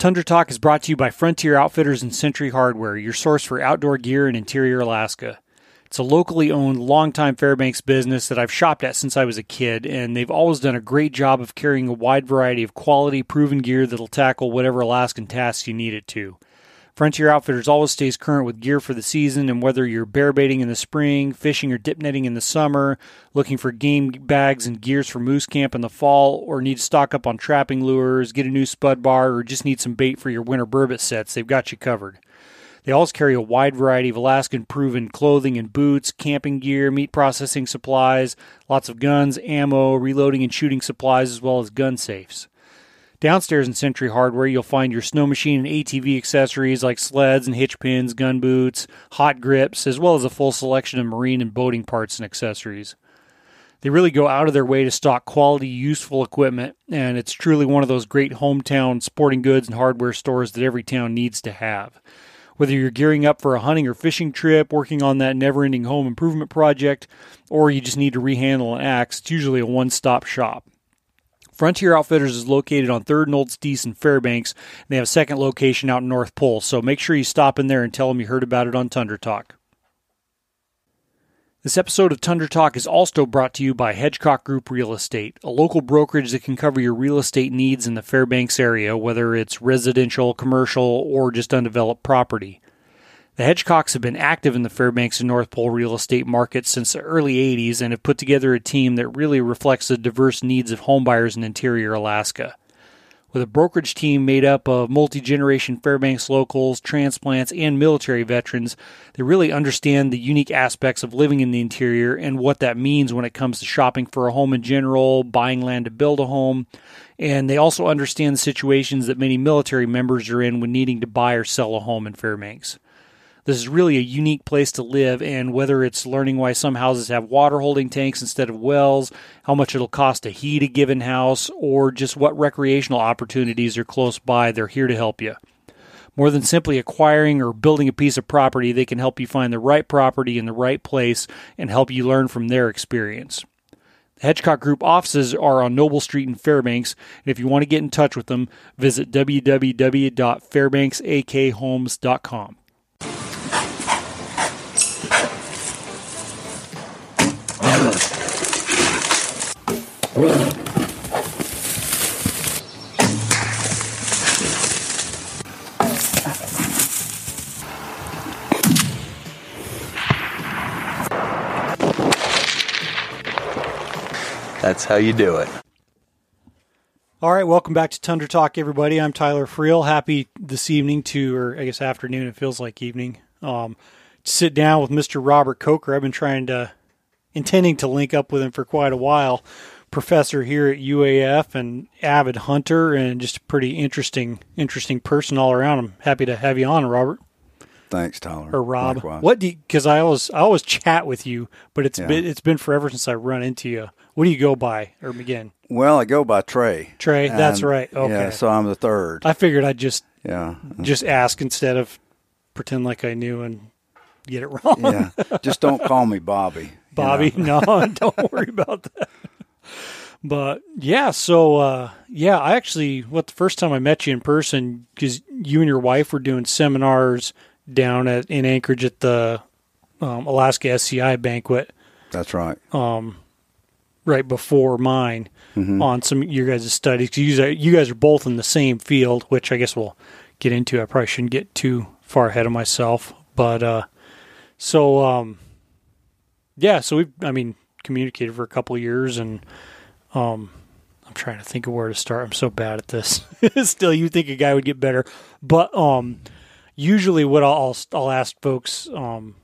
Tundra Talk is brought to you by Frontier Outfitters and Century Hardware, your source for outdoor gear in interior Alaska. It's a locally owned, longtime Fairbanks business that I've shopped at since I was a kid, and they've always done a great job of carrying a wide variety of quality, proven gear that'll tackle whatever Alaskan tasks you need it to. Frontier Outfitters always stays current with gear for the season, and whether you're bear baiting in the spring, fishing or dip netting in the summer, looking for game bags and gears for moose camp in the fall, or need to stock up on trapping lures, get a new spud bar, or just need some bait for your winter burbot sets, they've got you covered. They always carry a wide variety of Alaskan proven clothing and boots, camping gear, meat processing supplies, lots of guns, ammo, reloading and shooting supplies, as well as gun safes. Downstairs in Century Hardware, you'll find your snow machine and ATV accessories like sleds and hitch pins, gun boots, hot grips, as well as a full selection of marine and boating parts and accessories. They really go out of their way to stock quality, useful equipment, and it's truly one of those great hometown sporting goods and hardware stores that every town needs to have. Whether you're gearing up for a hunting or fishing trip, working on that never ending home improvement project, or you just need to rehandle an axe, it's usually a one stop shop. Frontier Outfitters is located on 3rd and Old Steese in Fairbanks. And they have a second location out in North Pole, so make sure you stop in there and tell them you heard about it on Tundra Talk. This episode of Tundra Talk is also brought to you by Hedgecock Group Real Estate, a local brokerage that can cover your real estate needs in the Fairbanks area, whether it's residential, commercial, or just undeveloped property. The Hedgecocks have been active in the Fairbanks and North Pole real estate market since the early 80s and have put together a team that really reflects the diverse needs of homebuyers in interior Alaska. With a brokerage team made up of multi generation Fairbanks locals, transplants, and military veterans, they really understand the unique aspects of living in the interior and what that means when it comes to shopping for a home in general, buying land to build a home, and they also understand the situations that many military members are in when needing to buy or sell a home in Fairbanks. This is really a unique place to live, and whether it's learning why some houses have water holding tanks instead of wells, how much it'll cost to heat a given house, or just what recreational opportunities are close by, they're here to help you. More than simply acquiring or building a piece of property, they can help you find the right property in the right place and help you learn from their experience. The Hedgecock Group offices are on Noble Street in Fairbanks, and if you want to get in touch with them, visit www.fairbanksakhomes.com. That's how you do it. All right, welcome back to Tundra Talk, everybody. I'm Tyler Freel. Happy this evening to, or I guess afternoon. It feels like evening. Um, to sit down with Mr. Robert Coker. I've been trying to, intending to link up with him for quite a while. Professor here at UAF and avid hunter, and just a pretty interesting, interesting person all around. I'm happy to have you on, Robert Thanks, Tyler. or Rob. Likewise. What do? Because I always, I always chat with you, but it's Yeah. been, it's been forever since I run into you. What do you go by, or begin? Well, I go by Trey. Trey, that's right. Okay. Yeah, so I'm the third. I figured I'd just yeah. just ask instead of pretend like I knew and get it wrong. Yeah. Just don't call me Bobby. You Bobby, know. no, don't worry about that. But yeah, so uh, yeah, I actually what the first time I met you in person because you and your wife were doing seminars down at in Anchorage at the um, Alaska SCI banquet That's right. Um, right before mine Mm-hmm. on some of your guys' studies. 'Cause You guys, are, you guys are both in the same field, which I guess we'll get into. I probably shouldn't get too far ahead of myself, but uh, so um, yeah, so we've I mean communicated for a couple of years, and um, I'm trying to think of where to start. I'm so bad at this. Still, you think a guy would get better, but um, usually what I'll I'll, I'll ask folks um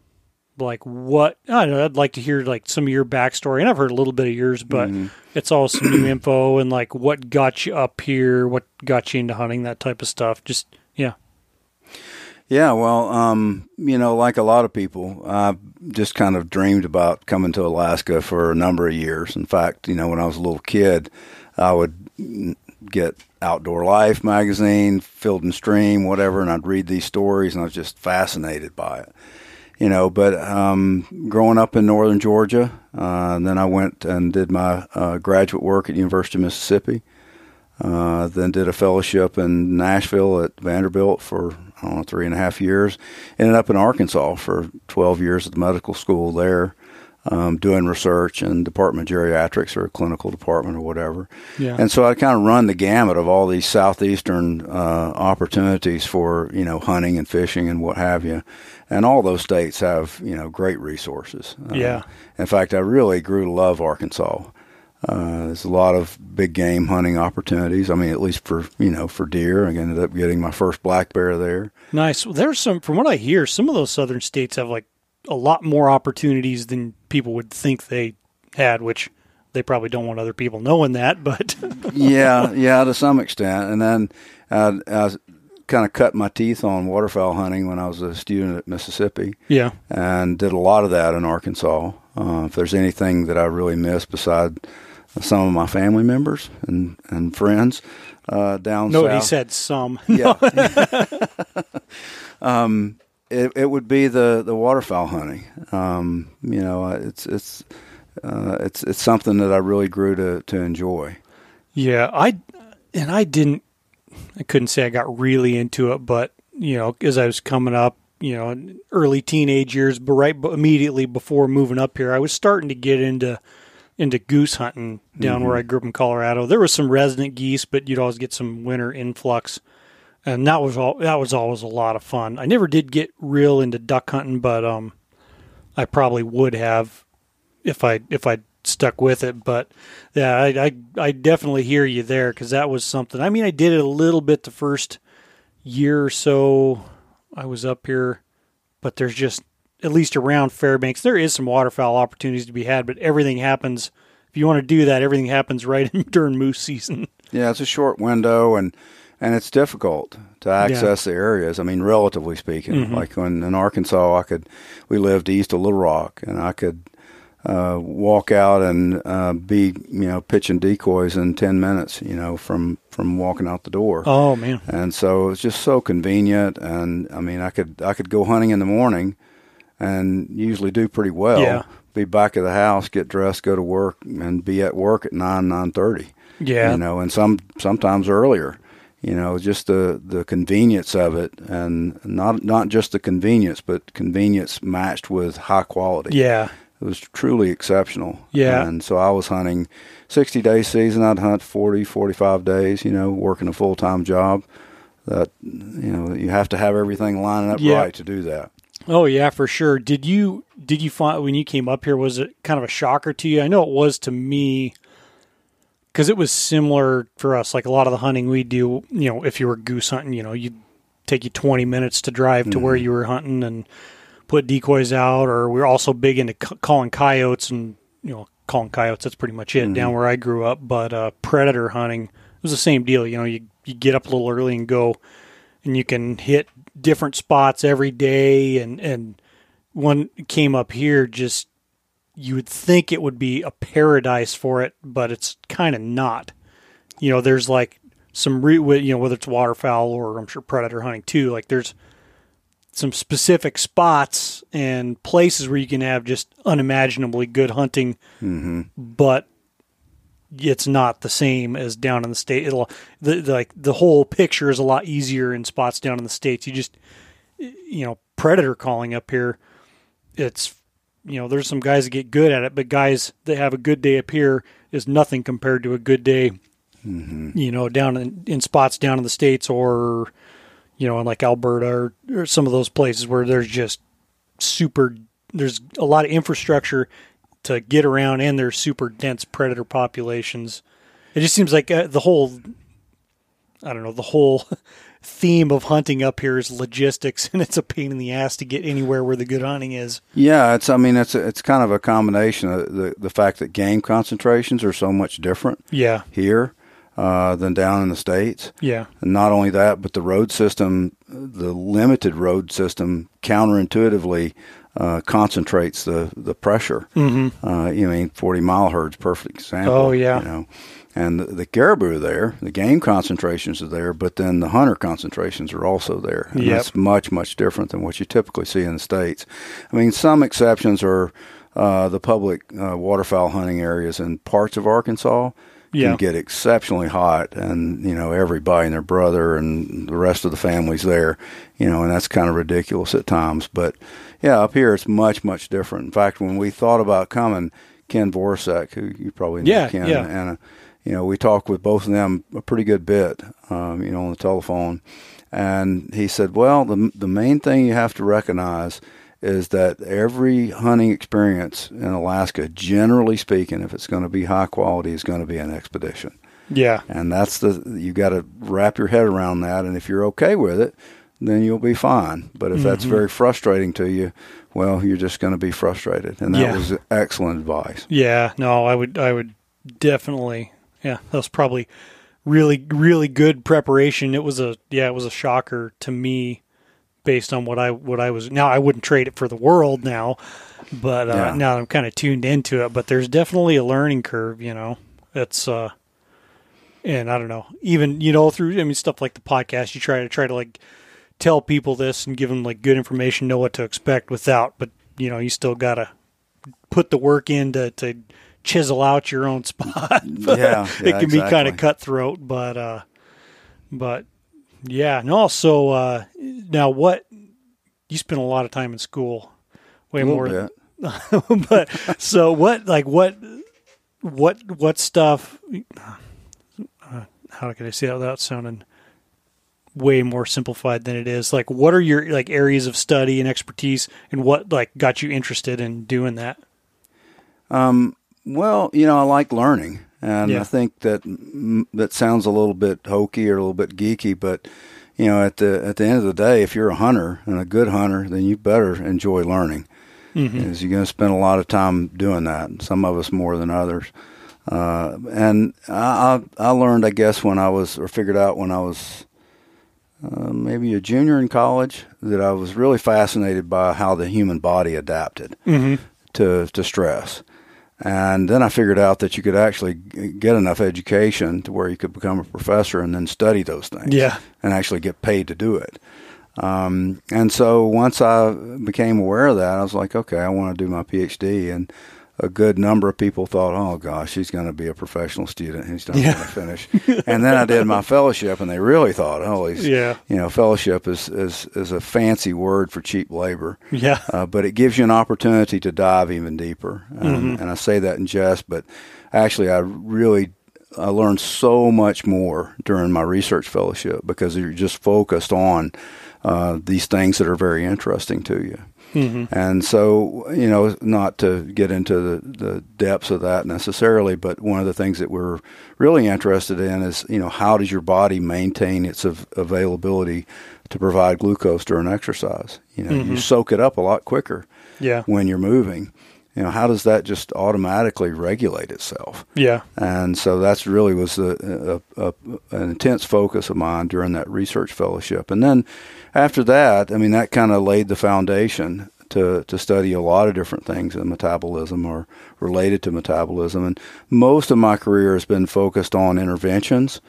like what I don't know. I'd like to hear like some of your backstory, and I've heard a little bit of yours, but it's all some new info and like what got you up here, what got you into hunting, that type of stuff. Just yeah, Yeah, well, um, you know, like a lot of people, I just kind of dreamed about coming to Alaska for a number of years. In fact, you know, when I was a little kid, I would get Outdoor Life magazine, Field and Stream, whatever, and I'd read these stories, and I was just fascinated by it. You know, but um, growing up in northern Georgia, uh, then I went and did my uh, graduate work at University of Mississippi. Uh, then did a fellowship in Nashville at Vanderbilt for I don't know three and a half years. Ended up in Arkansas for 12 years at the medical school there um, doing research in Department of Geriatrics or clinical department or whatever. Yeah. And so I kind of run the gamut of all these southeastern uh, opportunities for you know hunting and fishing and what have you. And all those states have you know great resources. Uh, Yeah. In fact, I really grew to love Arkansas. Uh, there's a lot of big game hunting opportunities. I mean, at least for you know for deer. I ended up getting my first black bear there. Nice. Well, there's some, from what I hear, some of those southern states have like a lot more opportunities than people would think they had, which they probably don't want other people knowing that. But yeah, yeah, to some extent. And then uh, I kind of cut my teeth on waterfowl hunting when I was a student at Mississippi, yeah, and did a lot of that in Arkansas. Uh, if there's anything that I really miss beside some of my family members and and friends uh, down no, south, he said some. yeah. um, it, it would be the, the waterfowl hunting. Um, you know, it's it's uh, it's it's something that I really grew to to enjoy. Yeah, I and I didn't. I couldn't say I got really into it, but you know, as I was coming up, you know, early teenage years, but right immediately before moving up here, I was starting to get into into goose hunting down where I grew up in Colorado. There was some resident geese, but you'd always get some winter influx, and that was all. That was always a lot of fun. I never did get real into duck hunting, but um, I probably would have if I if I stuck with it. But yeah, I I, I definitely hear you there because that was something. I mean, I did it a little bit the first year or so I was up here, but there's just at least around Fairbanks there is some waterfowl opportunities to be had, but everything happens. If you want to do that, everything happens right during moose season. Yeah, it's a short window and and it's difficult to access the areas. I mean, relatively speaking, like when in Arkansas, I could we lived east of Little Rock, and I could uh, walk out and uh, be you know pitching decoys in ten minutes, you know, from from walking out the door. Oh man, And so it's just so convenient, and I mean, I could I could go hunting in the morning, and usually do pretty well. Yeah. Be back at the house, get dressed, go to work, and be at work at nine nine thirty yeah, you know, and some sometimes earlier. You know, just the the convenience of it, and not not just the convenience, but convenience matched with high quality. yeah, It was truly exceptional. Yeah. And so I was hunting 60 day season. I'd hunt 40, 45 days, you know, working a full time job. That, you know, you have to have everything lining up Yeah. right to do that. Oh yeah, for sure. Did you did you find when you came up here was it kind of a shocker to you? I know it was to me because it was similar for us. Like a lot of the hunting we do, you know, if you were goose hunting, you know, you'd take you twenty minutes to drive to where you were hunting and put decoys out. Or we are also big into c- calling coyotes and you know calling coyotes. That's pretty much it down where I grew up. But uh, predator hunting it was the same deal. You know, you you get up a little early and go and you can hit different spots every day and and one came up here just you would think it would be a paradise for it but it's kind of not. You know there's like some re- you know whether it's waterfowl or I'm sure predator hunting too like there's some specific spots and places where you can have just unimaginably good hunting. Mm-hmm. But it's not the same as down in the state. It'll the, the like the whole picture is a lot easier in spots down in the states. You just you know predator calling up here. It's you know there's some guys that get good at it, but guys that have a good day up here is nothing compared to a good day. Mm-hmm. You know down in, in spots down in the states or you know in like Alberta or, or some of those places where there's just super there's a lot of infrastructure to get around and their super dense predator populations. It just seems like uh, the whole I don't know, the whole theme of hunting up here is logistics and it's a pain in the ass to get anywhere where the good hunting is. Yeah, it's. I mean, it's it's kind of a combination of the the fact that game concentrations are so much different Yeah. here uh, than down in the states. Yeah. And not only that, but the road system, the limited road system, counterintuitively uh, concentrates the the pressure. Mm-hmm. Uh, you mean Fortymile herds, perfect example. Oh, yeah. You know, and the, the caribou are there, the game concentrations are there, but then the hunter concentrations are also there. And Yep. that's much much different than what you typically see in the states. I mean, some exceptions are uh, the public uh, waterfowl hunting areas in parts of Arkansas. Yeah. can get exceptionally hot, and you know everybody and their brother and the rest of the families there, you know, and that's kind of ridiculous at times. But yeah, up here it's much much different. In fact, when we thought about coming, Ken Voracek, who you probably know Yeah, Ken, yeah. and uh, you know we talked with both of them a pretty good bit, um, you know, on the telephone, and he said, well, the the main thing you have to recognize is that every hunting experience in Alaska, generally speaking, if it's going to be high quality, is going to be an expedition. Yeah. And that's the you got to wrap your head around that. And if you're okay with it, then you'll be fine. But if that's Mhm. very frustrating to you, well, you're just going to be frustrated. And that Yeah. was excellent advice. Yeah, no, I would, I would definitely. Yeah, that was probably really, really good preparation. It was a, yeah, it was a shocker to me, based on what I, what I was. Now I wouldn't trade it for the world now, but uh, Yeah. now that I'm kind of tuned into it. But there's definitely a learning curve. You know, it's, uh, and I don't know, even you know through I mean stuff like the podcast, you try to try to like tell people this and give them like good information, know what to expect without, but you know, you still gotta put the work in to, to chisel out your own spot. Yeah, it yeah, can be kind of cutthroat, but uh, but yeah, no. So uh, now, what you spent a lot of time in school, way more. bit. but so what? Like what? What? What stuff? Uh, how can I say that without sounding way more simplified than it is? Like, what are your like areas of study and expertise, and what like got you interested in doing that? Um, well, you know, I like learning, and Yeah. I think that mm, that sounds a little bit hokey or a little bit geeky, but you know, at the at the end of the day, if you're a hunter and a good hunter, then you better enjoy learning, Mm-hmm. because you're going to spend a lot of time doing that. Some of us more than others. Uh, and I I learned, I guess, when I was or figured out when I was uh, maybe a junior in college that I was really fascinated by how the human body adapted Mm-hmm. to to stress. And then I figured out that you could actually get enough education to where you could become a professor and then study those things. Yeah. And actually get paid to do it. Um, and so once I became aware of that, I was like, okay, I want to do my PhD. And a good number of people thought, oh gosh, he's going to be a professional student. He's not Yeah. going to finish. and then I did my fellowship, and they really thought, oh, he's, Yeah. you know, fellowship is, is, is a fancy word for cheap labor Yeah. uh, but it gives you an opportunity to dive even deeper. And, Mhm. and I say that in jest, but actually, I really I learned so much more during my research fellowship because you're just focused on uh, these things that are very interesting to you. Mm-hmm. And so, you know, not to get into the, the depths of that necessarily, but one of the things that we're really interested in is, you know, how does your body maintain its av- availability to provide glucose during exercise? You know, you Mhm. soak it up a lot quicker Yeah. when you're moving. You know, how does that just automatically regulate itself? Yeah. And so that's really was a, a, a, an intense focus of mine during that research fellowship. And then after that, I mean, that kind of laid the foundation to, to study a lot of different things in metabolism or related to metabolism. And most of my career has been focused on interventions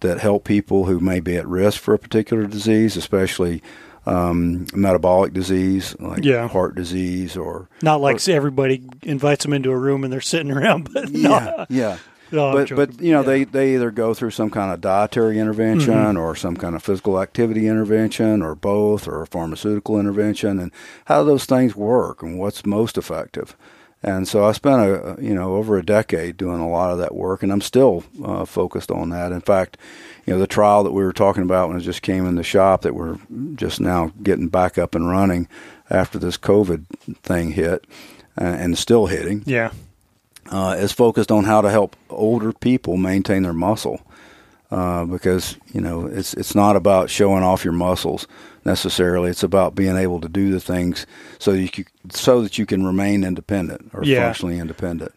that help people who may be at risk for a particular disease, especially um, metabolic disease like Yeah. heart disease or Not like everybody invites them into a room and they're sitting around, but yeah, no. yeah. No, but but you know Yeah. they they either go through some kind of dietary intervention Mhm. or some kind of physical activity intervention or both or a pharmaceutical intervention and how do those things work and what's most effective and so I spent a you know over a decade doing a lot of that work and I'm still uh, focused on that in fact you know the trial that we were talking about when it just came in the shop that we're just now getting back up and running after this COVID thing hit uh, and still hitting Yeah. uh, is focused on how to help older people maintain their muscle. Uh, because you know it's it's not about showing off your muscles necessarily. It's about being able to do the things so you can, so that you can remain independent or Yeah. functionally independent.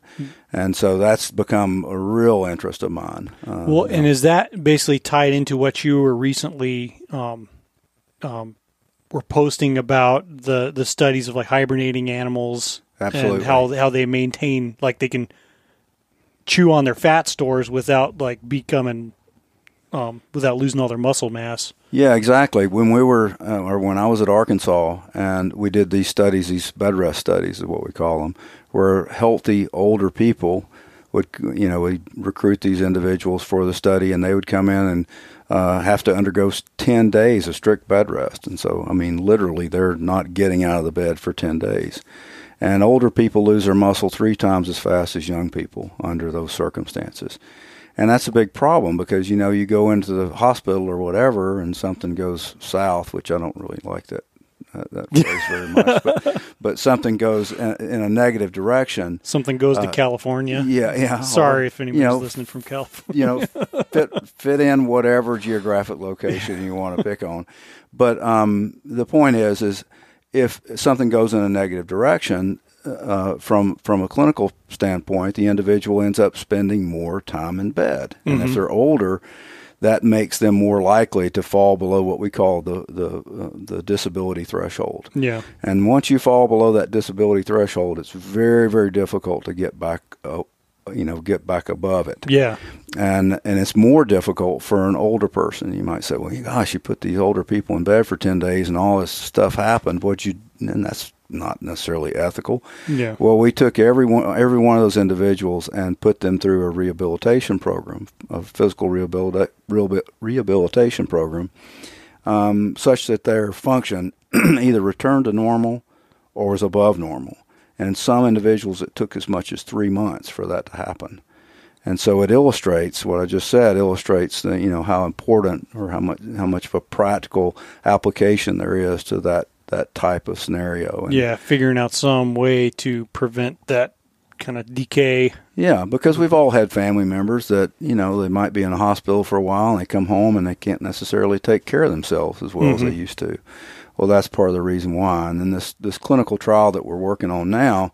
And so that's become a real interest of mine. Uh, Well, and is that basically tied into what you were recently um, um, were posting about the the studies of like hibernating animals Absolutely. and how how they maintain like they can chew on their fat stores without like becoming um, without losing all their muscle mass. Yeah, exactly. When we were, uh, or when I was at Arkansas, and we did these studies, these bed rest studies is what we call them, where healthy older people would you know we recruit these individuals for the study, and they would come in and uh, have to undergo ten days of strict bed rest, and so I mean literally they're not getting out of the bed for ten days. And older people lose their muscle three times as fast as young people under those circumstances. And that's a big problem because, you know, you go into the hospital or whatever and something goes south, which I don't really like that that, that phrase very much, but, but something goes in, in, a negative direction. Something goes to uh, California. Yeah, yeah. Sorry or, if anybody's you know, listening from California. You know, fit fit in whatever geographic location you want to pick on. But um, the point is, is if something goes in a negative direction, uh, from from a clinical standpoint, the individual ends up spending more time in bed, and mm-hmm. if they're older, that makes them more likely to fall below what we call the the uh, the disability threshold. Yeah. And once you fall below that disability threshold, it's very very difficult to get back uh, you know get back above it. Yeah. And and it's more difficult for an older person. You might say, "Well, gosh, you put these older people in bed for 10 days and all this stuff happened. What you and that's not necessarily ethical. Yeah. Well, we took every one, every one of those individuals and put them through a rehabilitation program, a physical rehabilita- rehabilitation program, um, such that their function either returned to normal or was above normal. And some individuals, it took as much as three months for that to happen. And so it illustrates what I just said. Illustrates the, you know how important or how much how much of a practical application there is to that that type of scenario. And yeah, figuring out some way to prevent that kind of decay. Yeah, because we've all had family members that, you know, they might be in a hospital for a while and they come home and they can't necessarily take care of themselves as well mm-hmm. as they mm-hmm. used to. Well, that's part of the reason why. And then this, this clinical trial that we're working on now,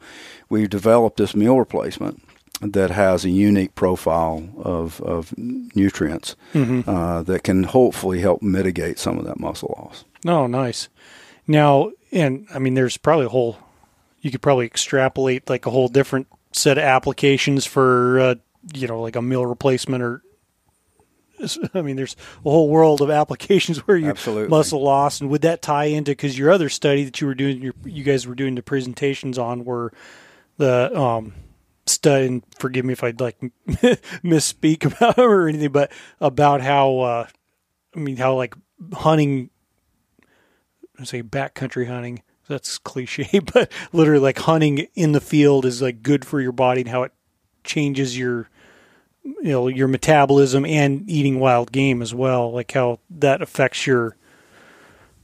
we've developed this meal replacement that has a unique profile of, of nutrients mm-hmm. uh, that can hopefully help mitigate some of that muscle loss. Oh, nice. Now, and I mean, there's probably a whole, you could probably extrapolate like a whole different set of applications for, uh, you know, like a meal replacement or, I mean, there's a whole world of applications where you Absolutely. muscle loss, and would that tie into because your other study that you were doing, your, you guys were doing the presentations on were the um, study. And forgive me if I like misspeak about or anything, but about how uh, I mean how like hunting I say backcountry hunting. That's cliche, but literally like hunting in the field is like good for your body and how it changes your you know your metabolism and eating wild game as well like how that affects your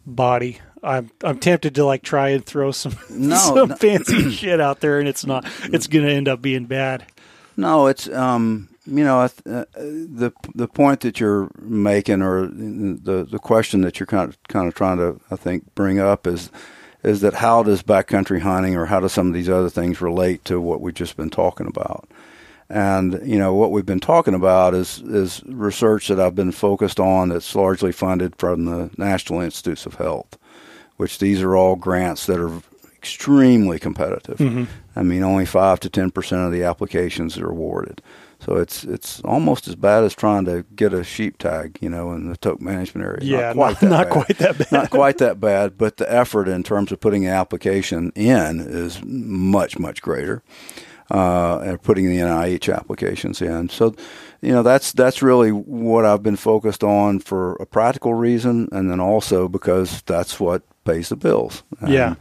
body i'm i'm tempted to like try and throw some no, some no. fancy shit out there and it's not it's going to end up being bad no it's um you know, uh, the the point that you're making, or the the question that you're kind of kind of trying to, I think, bring up is is that how does backcountry hunting or how do some of these other things relate to what we've just been talking about? And you know what we've been talking about is is research that I've been focused on that's largely funded from the National Institutes of Health, which these are all grants that are extremely competitive. Mm-hmm. I mean, only five to ten percent of the applications are awarded. So it's it's almost as bad as trying to get a sheep tag, you know, in the Tok management area. Yeah, not quite, not, that, not bad. quite that bad. not quite that bad, but the effort in terms of putting an application in is much much greater. Uh, and putting the NIH applications in. So, you know, that's that's really what I've been focused on for a practical reason, and then also because that's what pays the bills. And, yeah.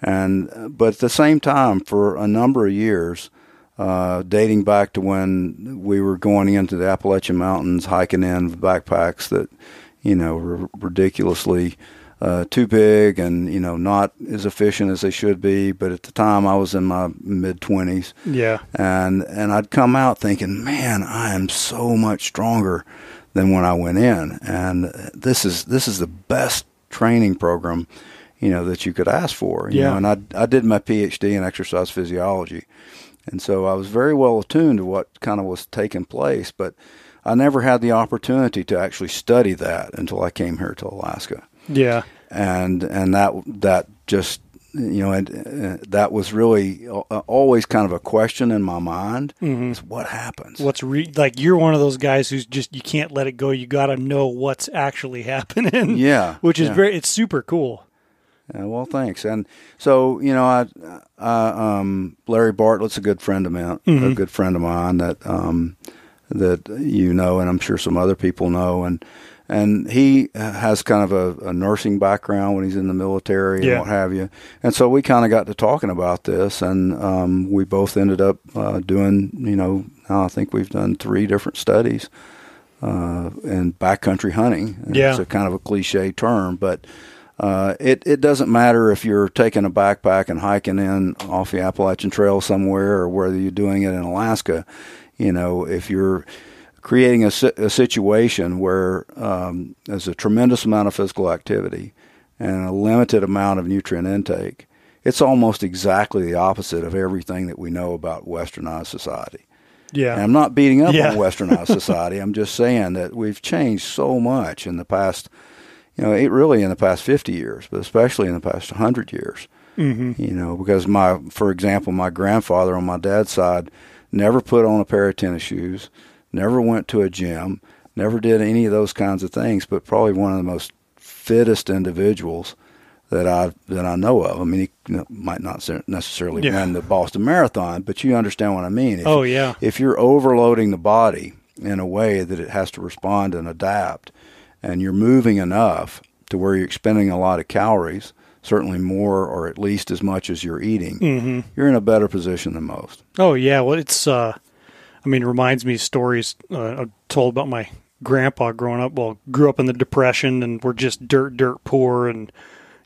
And but at the same time, for a number of years, uh, dating back to when we were going into the Appalachian Mountains, hiking in backpacks that, you know, were ridiculously uh, too big and, you know, not as efficient as they should be. But at the time, I was in my mid 20s. Yeah. And, and I'd come out thinking, man, I am so much stronger than when I went in. And this is, this is the best training program, you know, that you could ask for. You yeah. Know? And I, I did my PhD in exercise physiology. And so I was very well attuned to what kind of was taking place, but I never had the opportunity to actually study that until I came here to Alaska. Yeah. And and that that just you know, and uh, that was really uh, always kind of a question in my mind: mm-hmm. is what happens? What's re- like? You're one of those guys who's just you can't let it go. You got to know what's actually happening. Yeah, which is yeah. very it's super cool. Yeah, well, thanks. And so, you know, I, I um, Larry Bartlett's a good friend of mine, Mm-hmm. a good friend of mine that um, that you know, and I'm sure some other people know. And and he has kind of a, a nursing background when he's in the military and what have you. And so we kind of got to talking about this, and um, we both ended up uh, doing, you know, now I think we've done three different studies uh, in backcountry hunting. And Yeah. It's a kind of a cliche term, but uh, it, it doesn't matter if you're taking a backpack and hiking in off the Appalachian Trail somewhere or whether you're doing it in Alaska. You know, if you're creating a, a situation where um, there's a tremendous amount of physical activity and a limited amount of nutrient intake, it's almost exactly the opposite of everything that we know about westernized society. Yeah. And I'm not beating up Yeah. on westernized society. I'm just saying that we've changed so much in the past, you know, it really in the past 50 years, but especially in the past 100 years. mm-hmm. You know, because my, for example, my grandfather on my dad's side never put on a pair of tennis shoes, never went to a gym, never did any of those kinds of things, but probably one of the most fittest individuals that I that I know of. I mean, he you know, might not necessarily Yeah. win the Boston Marathon, but you understand what I mean. If, Oh, yeah. if you're overloading the body in a way that it has to respond and adapt, and you're moving enough to where you're expending a lot of calories, certainly more or at least as much as you're eating, Mm-hmm. you're in a better position than most. Oh yeah, well it's uh I mean it reminds me of stories uh, told about my grandpa growing up. Well, grew up in the depression and we're just dirt dirt poor and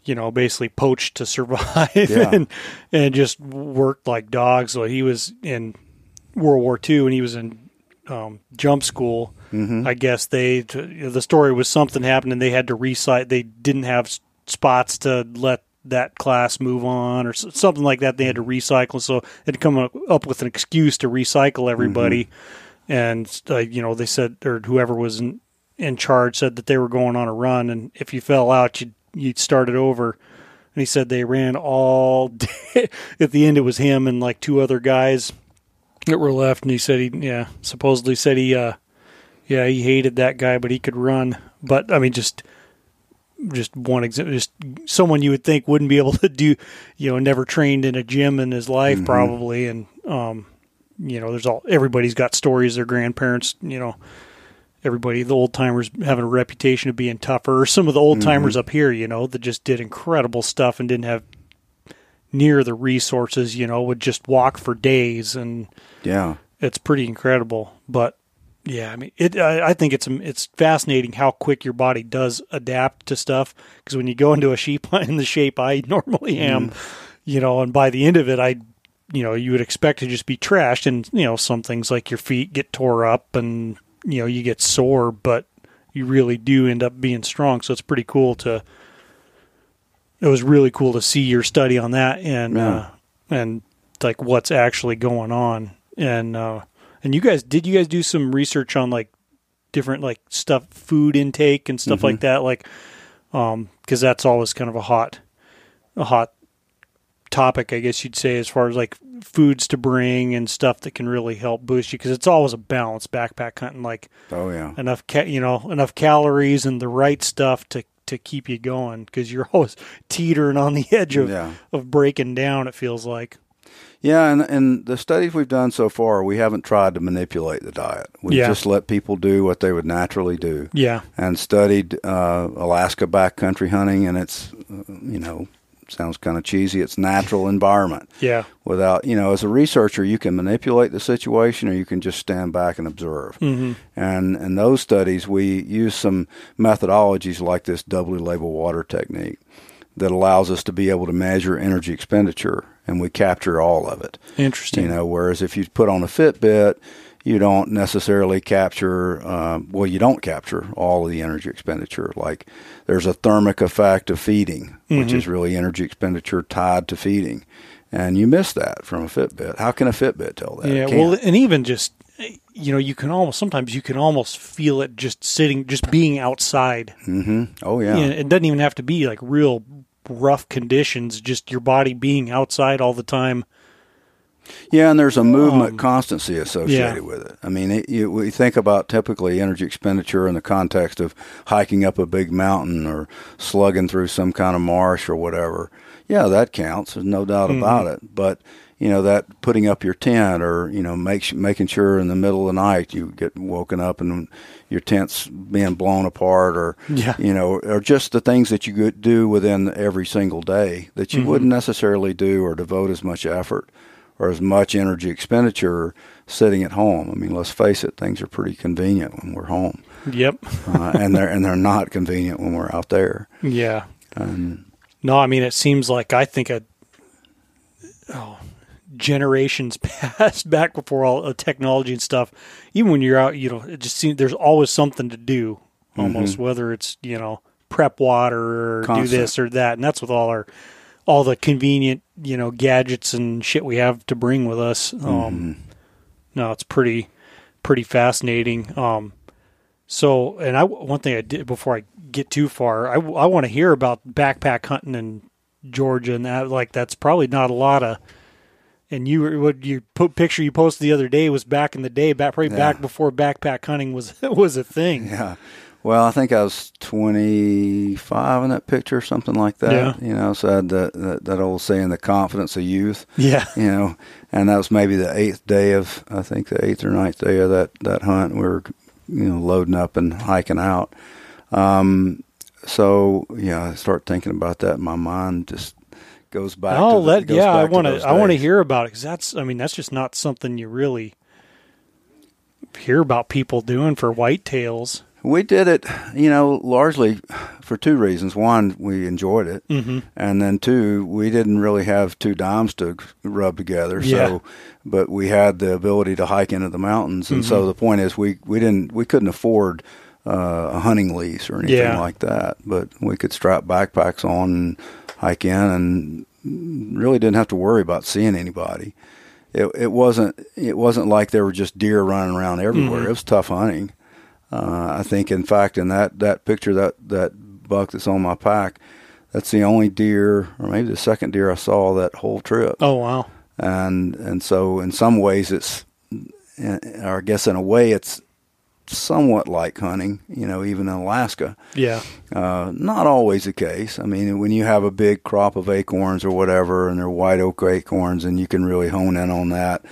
you know basically poached to survive Yeah. and and just worked like dogs. So he was in World War II and he was in um, jump school. Mm-hmm. I guess they the story was something happened and they had to recite. They didn't have s- spots to let that class move on or s- something like that. They had to recycle, so they'd come up, up with an excuse to recycle everybody. And uh, you know, they said or whoever was in, in charge said that they were going on a run, and if you fell out, you'd you'd start it over. And he said they ran all day. At the end, it was him and like two other guys that were left. And he said he, yeah, supposedly said he, uh, yeah, he hated that guy, but he could run. But I mean, just, just one example, just someone you would think wouldn't be able to do, you know, never trained in a gym in his life Mhm. probably. And, um, you know, there's all, everybody's got stories, their grandparents, you know, everybody, the old timers having a reputation of being tougher. Some of the old timers up here, you know, that just did incredible stuff and didn't have near the resources, you know, would just walk for days and, Yeah. it's pretty incredible. But yeah, I mean, it. I, I think it's it's fascinating how quick your body does adapt to stuff. Because when you go into a sheep in the shape I normally am, you know, and by the end of it, I, you know, you would expect to just be trashed, and you know, some things like your feet get tore up, and you know, you get sore, but you really do end up being strong. So it's pretty cool to. It was really cool to see your study on that, and Yeah. uh, and like what's actually going on, and uh, and you guys did you guys do some research on like different like stuff, food intake and stuff like that, like um, because that's always kind of a hot, a hot topic, I guess you'd say, as far as like foods to bring and stuff that can really help boost you, because it's always a balance backpack hunting, like Oh yeah. enough ca- you know enough calories and the right stuff to to keep you going, because you're always teetering on the edge of Yeah. of breaking down. It feels like. Yeah, and and the studies we've done so far, we haven't tried to manipulate the diet. We've Yeah. just let people do what they would naturally do, Yeah. and studied uh, Alaska backcountry hunting, and it's you know sounds kind of cheesy. It's natural environment. Yeah. Without you know, as a researcher, you can manipulate the situation, or you can just stand back and observe. hmm And in those studies, we use some methodologies like this doubly labeled water technique that allows us to be able to measure energy expenditure, and we capture all of it. Interesting. You know, whereas if you put on a Fitbit, you don't necessarily capture. Um, well, you don't capture all of the energy expenditure. Like there's a thermic effect of feeding, which Mhm. is really energy expenditure tied to feeding, and you miss that from a Fitbit. How can a Fitbit tell that? Yeah, well, and even just you know, you can almost sometimes you can almost feel it just sitting, just being outside. hmm Oh yeah. You know, it doesn't even have to be like real rough conditions. Just your body being outside all the time Yeah, and there's a movement Um, constancy associated yeah. with it. I mean, it, you, we think about typically energy expenditure in the context of hiking up a big mountain or slugging through some kind of marsh or whatever. Yeah, that counts. There's no doubt Mm-hmm. about it. But you know that putting up your tent or you know make, making sure in the middle of the night you get woken up and your tent's being blown apart or Yeah. you know or just the things that you do within every single day that you Mm-hmm. wouldn't necessarily do or devote as much effort or as much energy expenditure sitting at home. I mean, let's face it, things are pretty convenient when we're home, Yep. uh, and they're and they're not convenient when we're out there. Yeah. No, I mean it seems like I think a oh, generations past back before all the technology and stuff. Even when you're out, you know, it just seems there's always something to do. Almost whether it's you know prep water or do this or that, and that's with all our all the convenient you know gadgets and shit we have to bring with us. Um, no, it's pretty pretty fascinating. Um, so, and I one thing I did before I get too far, I, I want to hear about backpack hunting in Georgia and that. Like, that's probably not a lot of. And you were- what you put picture you posted the other day was back in the day, back probably Yeah. back before backpack hunting was was a thing. yeah, well, I think I was 25 in that picture, or something like that. Yeah. You know, so I had that, that that old saying, "The confidence of youth." Yeah, you know, and that was maybe the eighth day of, I think the eighth or ninth day of that, that hunt. We were, you know, loading up and hiking out. Um, so yeah, I start thinking about that. My mind just goes back. oh, to the, let it yeah, I want to I want to hear about it because that's I mean that's just not something you really hear about people doing for whitetails. We did it, you know, largely for two reasons. One, we enjoyed it, Mm-hmm. and then two, we didn't really have two dimes to rub together. Yeah. So, but we had the ability to hike into the mountains, and Mm-hmm. so the point is, we we didn't we couldn't afford uh, a hunting lease or anything Yeah. like that, but we could strap backpacks on and hike in, and really didn't have to worry about seeing anybody. It it wasn't it wasn't like there were just deer running around everywhere. Mhm. It was tough hunting. Uh, I think, in fact, in that, that picture, that, that buck that's on my pack, that's the only deer, or maybe the second deer I saw that whole trip. Oh wow, And and so, in some ways, it's, or I guess in a way, it's somewhat like hunting. You know, even in Alaska, yeah, uh, not always the case. I mean, when you have a big crop of acorns or whatever, and they're white oak acorns, and you can really hone in on that,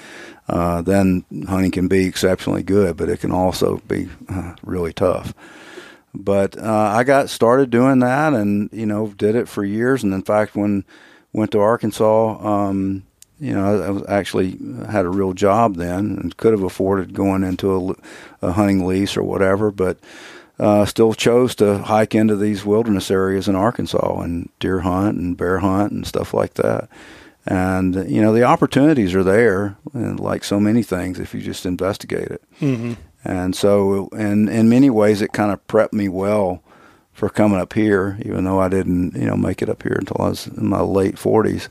uh, then hunting can be exceptionally good, but it can also be uh, really tough. But uh, I got started doing that, and you know, did it for years. And in fact, when went to Arkansas, um, you know, I, actually had a real job then, and could have afforded going into a hunting lease or whatever, but uh, still chose to hike into these wilderness areas in Arkansas and deer hunt and bear hunt and stuff like that. And you know the opportunities are there, and like so many things, if you just investigate it. hmm And so, in in many ways, it kind of prepped me well for coming up here, even though I didn't, you know, make it up here until I was in my late forties.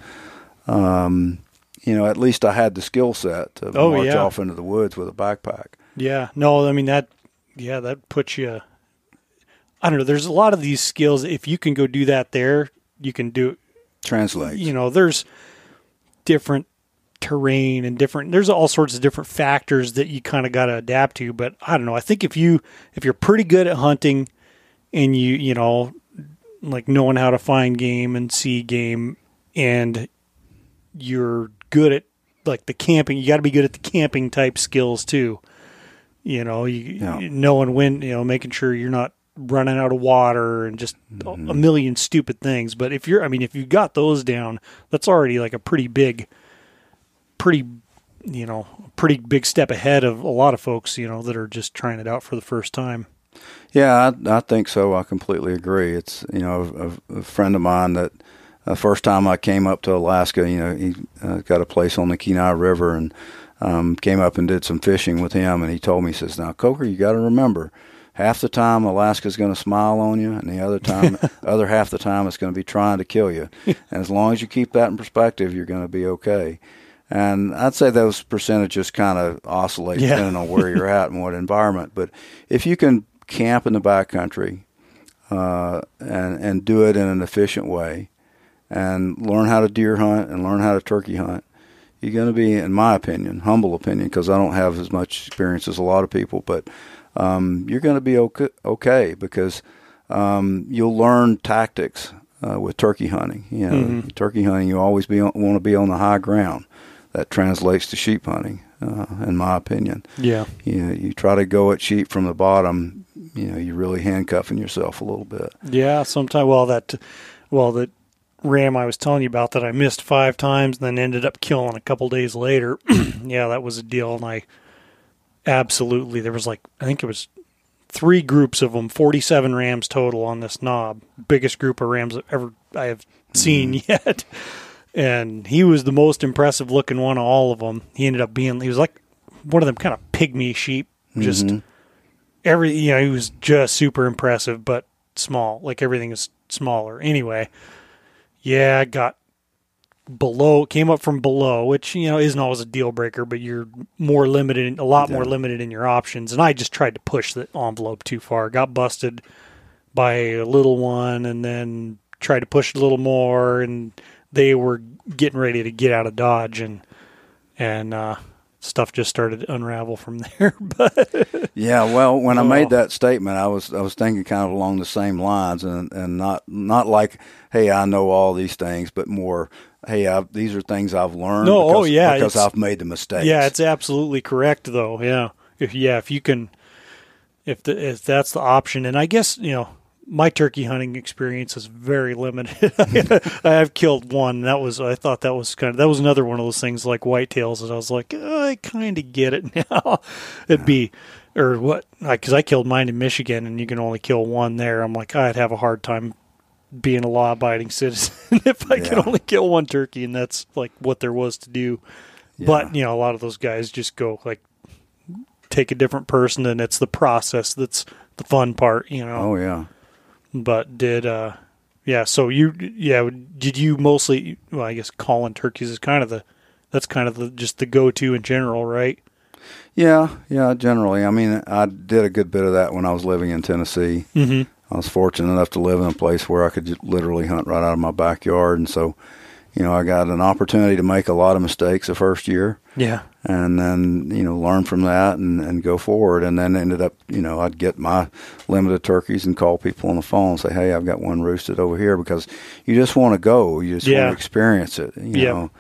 Um, you know, at least I had the skill set to Oh, march yeah. off into the woods with a backpack. yeah. No, I mean that. Yeah, that puts you. I don't know. There's a lot of these skills. If you can go do that there, you can do. Translate. You know, there's different terrain and different. There's all sorts of different factors that you kind of got to adapt to. But I don't know. I think if you if you're pretty good at hunting, and you you know, like knowing how to find game and see game, and you're good at like the camping. You got to be good at the camping type skills too. You know, you Yeah. knowing when you know, making sure you're not running out of water and just a- a million stupid things. But if you're, I mean, if you got those down, that's already like a pretty big, pretty, you know, pretty big step ahead of a lot of folks. You know, that are just trying it out for the first time. Yeah, I, I think so. I completely agree. It's you know a, a friend of mine that the first time I came up to Alaska, you know, he uh, got a place on the Kenai River and um, came up and did some fishing with him. And he told me, he says, "Now, Coker, you got to remember, half the time Alaska's going to smile on you, and the other time, other half the time, it's going to be trying to kill you. and as long as you keep that in perspective, you're going to be okay." And I'd say those percentages kind of oscillate Yeah. depending on where you're at and what environment. But if you can camp in the backcountry uh, and and do it in an efficient way, and learn how to deer hunt and learn how to turkey hunt, you're going to be, in my opinion, humble opinion, because I don't have as much experience as a lot of people, but um, you're going to be okay, okay because um, you'll learn tactics uh, with turkey hunting. You know, Mhm. turkey hunting, you always be on, want to be on the high ground. That translates to sheep hunting, uh, in my opinion. Yeah. You know, you try to go at sheep from the bottom. You know, you're really handcuffing yourself a little bit. Yeah, sometime. Well, that, well, that ram I was telling you about that I missed five times, and then ended up killing a couple days later. yeah, that was a deal, and I absolutely there was like I think it was three groups of them, forty-seven rams total on this knob, biggest group of rams ever I have seen yet. And he was the most impressive looking one of all of them. He ended up being he was like one of them kind of pygmy sheep, just Mhm. every you know he was just super impressive but small like everything is smaller anyway yeah got below came up from below which you know isn't always a deal breaker but you're more limited a lot more limited in your options. And i just tried to push the envelope too far. Got busted by a little one and then tried to push a little more and they were getting ready to get out of dodge and and uh stuff just started to unravel from there but Yeah, well, when I Oh. made that statement, I was I was thinking kind of along the same lines, and and not not like, hey, I know all these things, but more, hey, I, these are things I've learned. No, oh, because, oh, yeah, because I've made the mistakes. Yeah, it's absolutely correct though. Yeah. If yeah, if you can if the if that's the option and I guess, you know, my turkey hunting experience is very limited. I've killed one. That was I thought that was kind of that was another one of those things like whitetails that I was like, "Oh, I kind of get it now. It'd be or what because I killed mine in Michigan and you can only kill one there. I'm like I'd have a hard time being a law abiding citizen if I could only kill one turkey and that's like what there was to do. But you know, a lot of those guys just go like take a different person, and it's the process that's the fun part. You know. oh yeah. But did uh, yeah. So you yeah. Did you mostly? Well, I guess calling turkeys is kind of the that's kind of the just the go to in general, right? Yeah, yeah, generally. I mean, I did a good bit of that when I was living in Tennessee. Mm-hmm. I was fortunate enough to live in a place where I could literally hunt right out of my backyard. And so, you know, I got an opportunity to make a lot of mistakes the first year Yeah. And then, you know, learn from that and, and go forward. And then ended up, you know, I'd get my limited turkeys and call people on the phone and say, hey, I've got one roosted over here because you just want to go. You just Yeah. want to experience it, you know.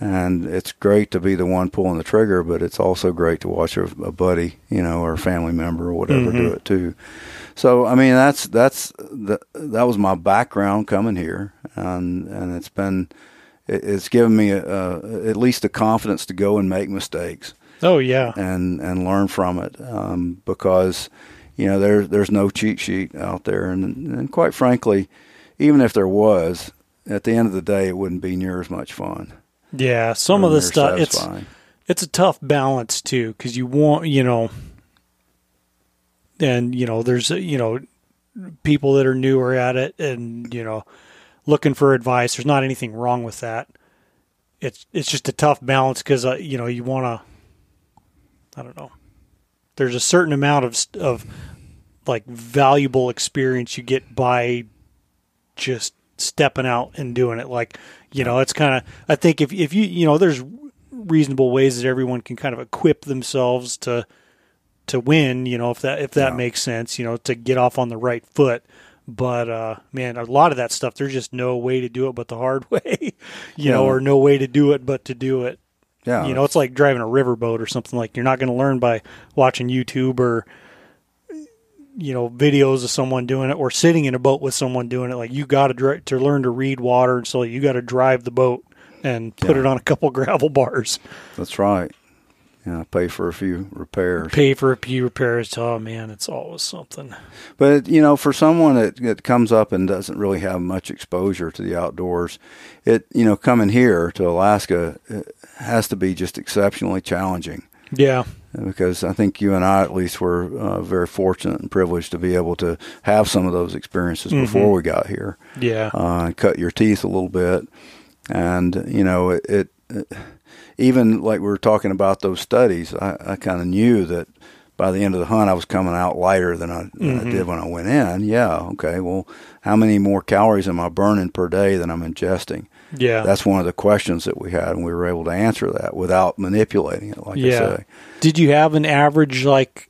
And it's great to be the one pulling the trigger, but it's also great to watch a, a buddy, you know, or a family member or whatever do Mhm. it too. So I mean, that's that's the, that was my background coming here, and and it's been it, it's given me a, a, at least the confidence to go and make mistakes Oh yeah. and and learn from it um, because you know there's there's no cheat sheet out there, and and quite frankly, even if there was, at the end of the day, it wouldn't be near as much fun. Yeah. Some of the stuff it's satisfying. it's a tough balance too because you want you know and you know there's you know people that are newer at it and you know looking for advice. There's not anything wrong with that. It's it's just a tough balance because uh, you know you want to i don't know. There's a certain amount of of like valuable experience you get by just stepping out and doing it. Like you know it's kind of i think if if you you know there's reasonable ways that everyone can kind of equip themselves to to win you know if that if that Yeah. makes sense you know to get off on the right foot but uh man a lot of that stuff there's just no way to do it but the hard way you know or no way to do it but to do it. Yeah, you know it's like driving a riverboat or something like you're not going to learn by watching youtube or you know videos of someone doing it or sitting in a boat with someone doing it. Like you got to dri- to learn to read water and so you got to drive the boat and put Yeah. it on a couple gravel bars. That's right. Yeah, pay for a few repairs. pay for a few repairs oh man it's always something But you know, for someone that, that comes up and doesn't really have much exposure to the outdoors, it you know coming here to Alaska it has to be just exceptionally challenging yeah because I think you and I at least were uh, very fortunate and privileged to be able to have some of those experiences Mhm. before we got here. yeah Uh, cut your teeth a little bit, and you know it. it, it even like we were talking about those studies, I, I kind of knew that by the end of the hunt, I was coming out lighter than I, than I did mm-hmm. when I went in. Yeah, okay. Well, how many more calories am I burning per day than I'm ingesting? Yeah. That's one of the questions that we had, and we were able to answer that without manipulating it. Like I say, Did you have an average like?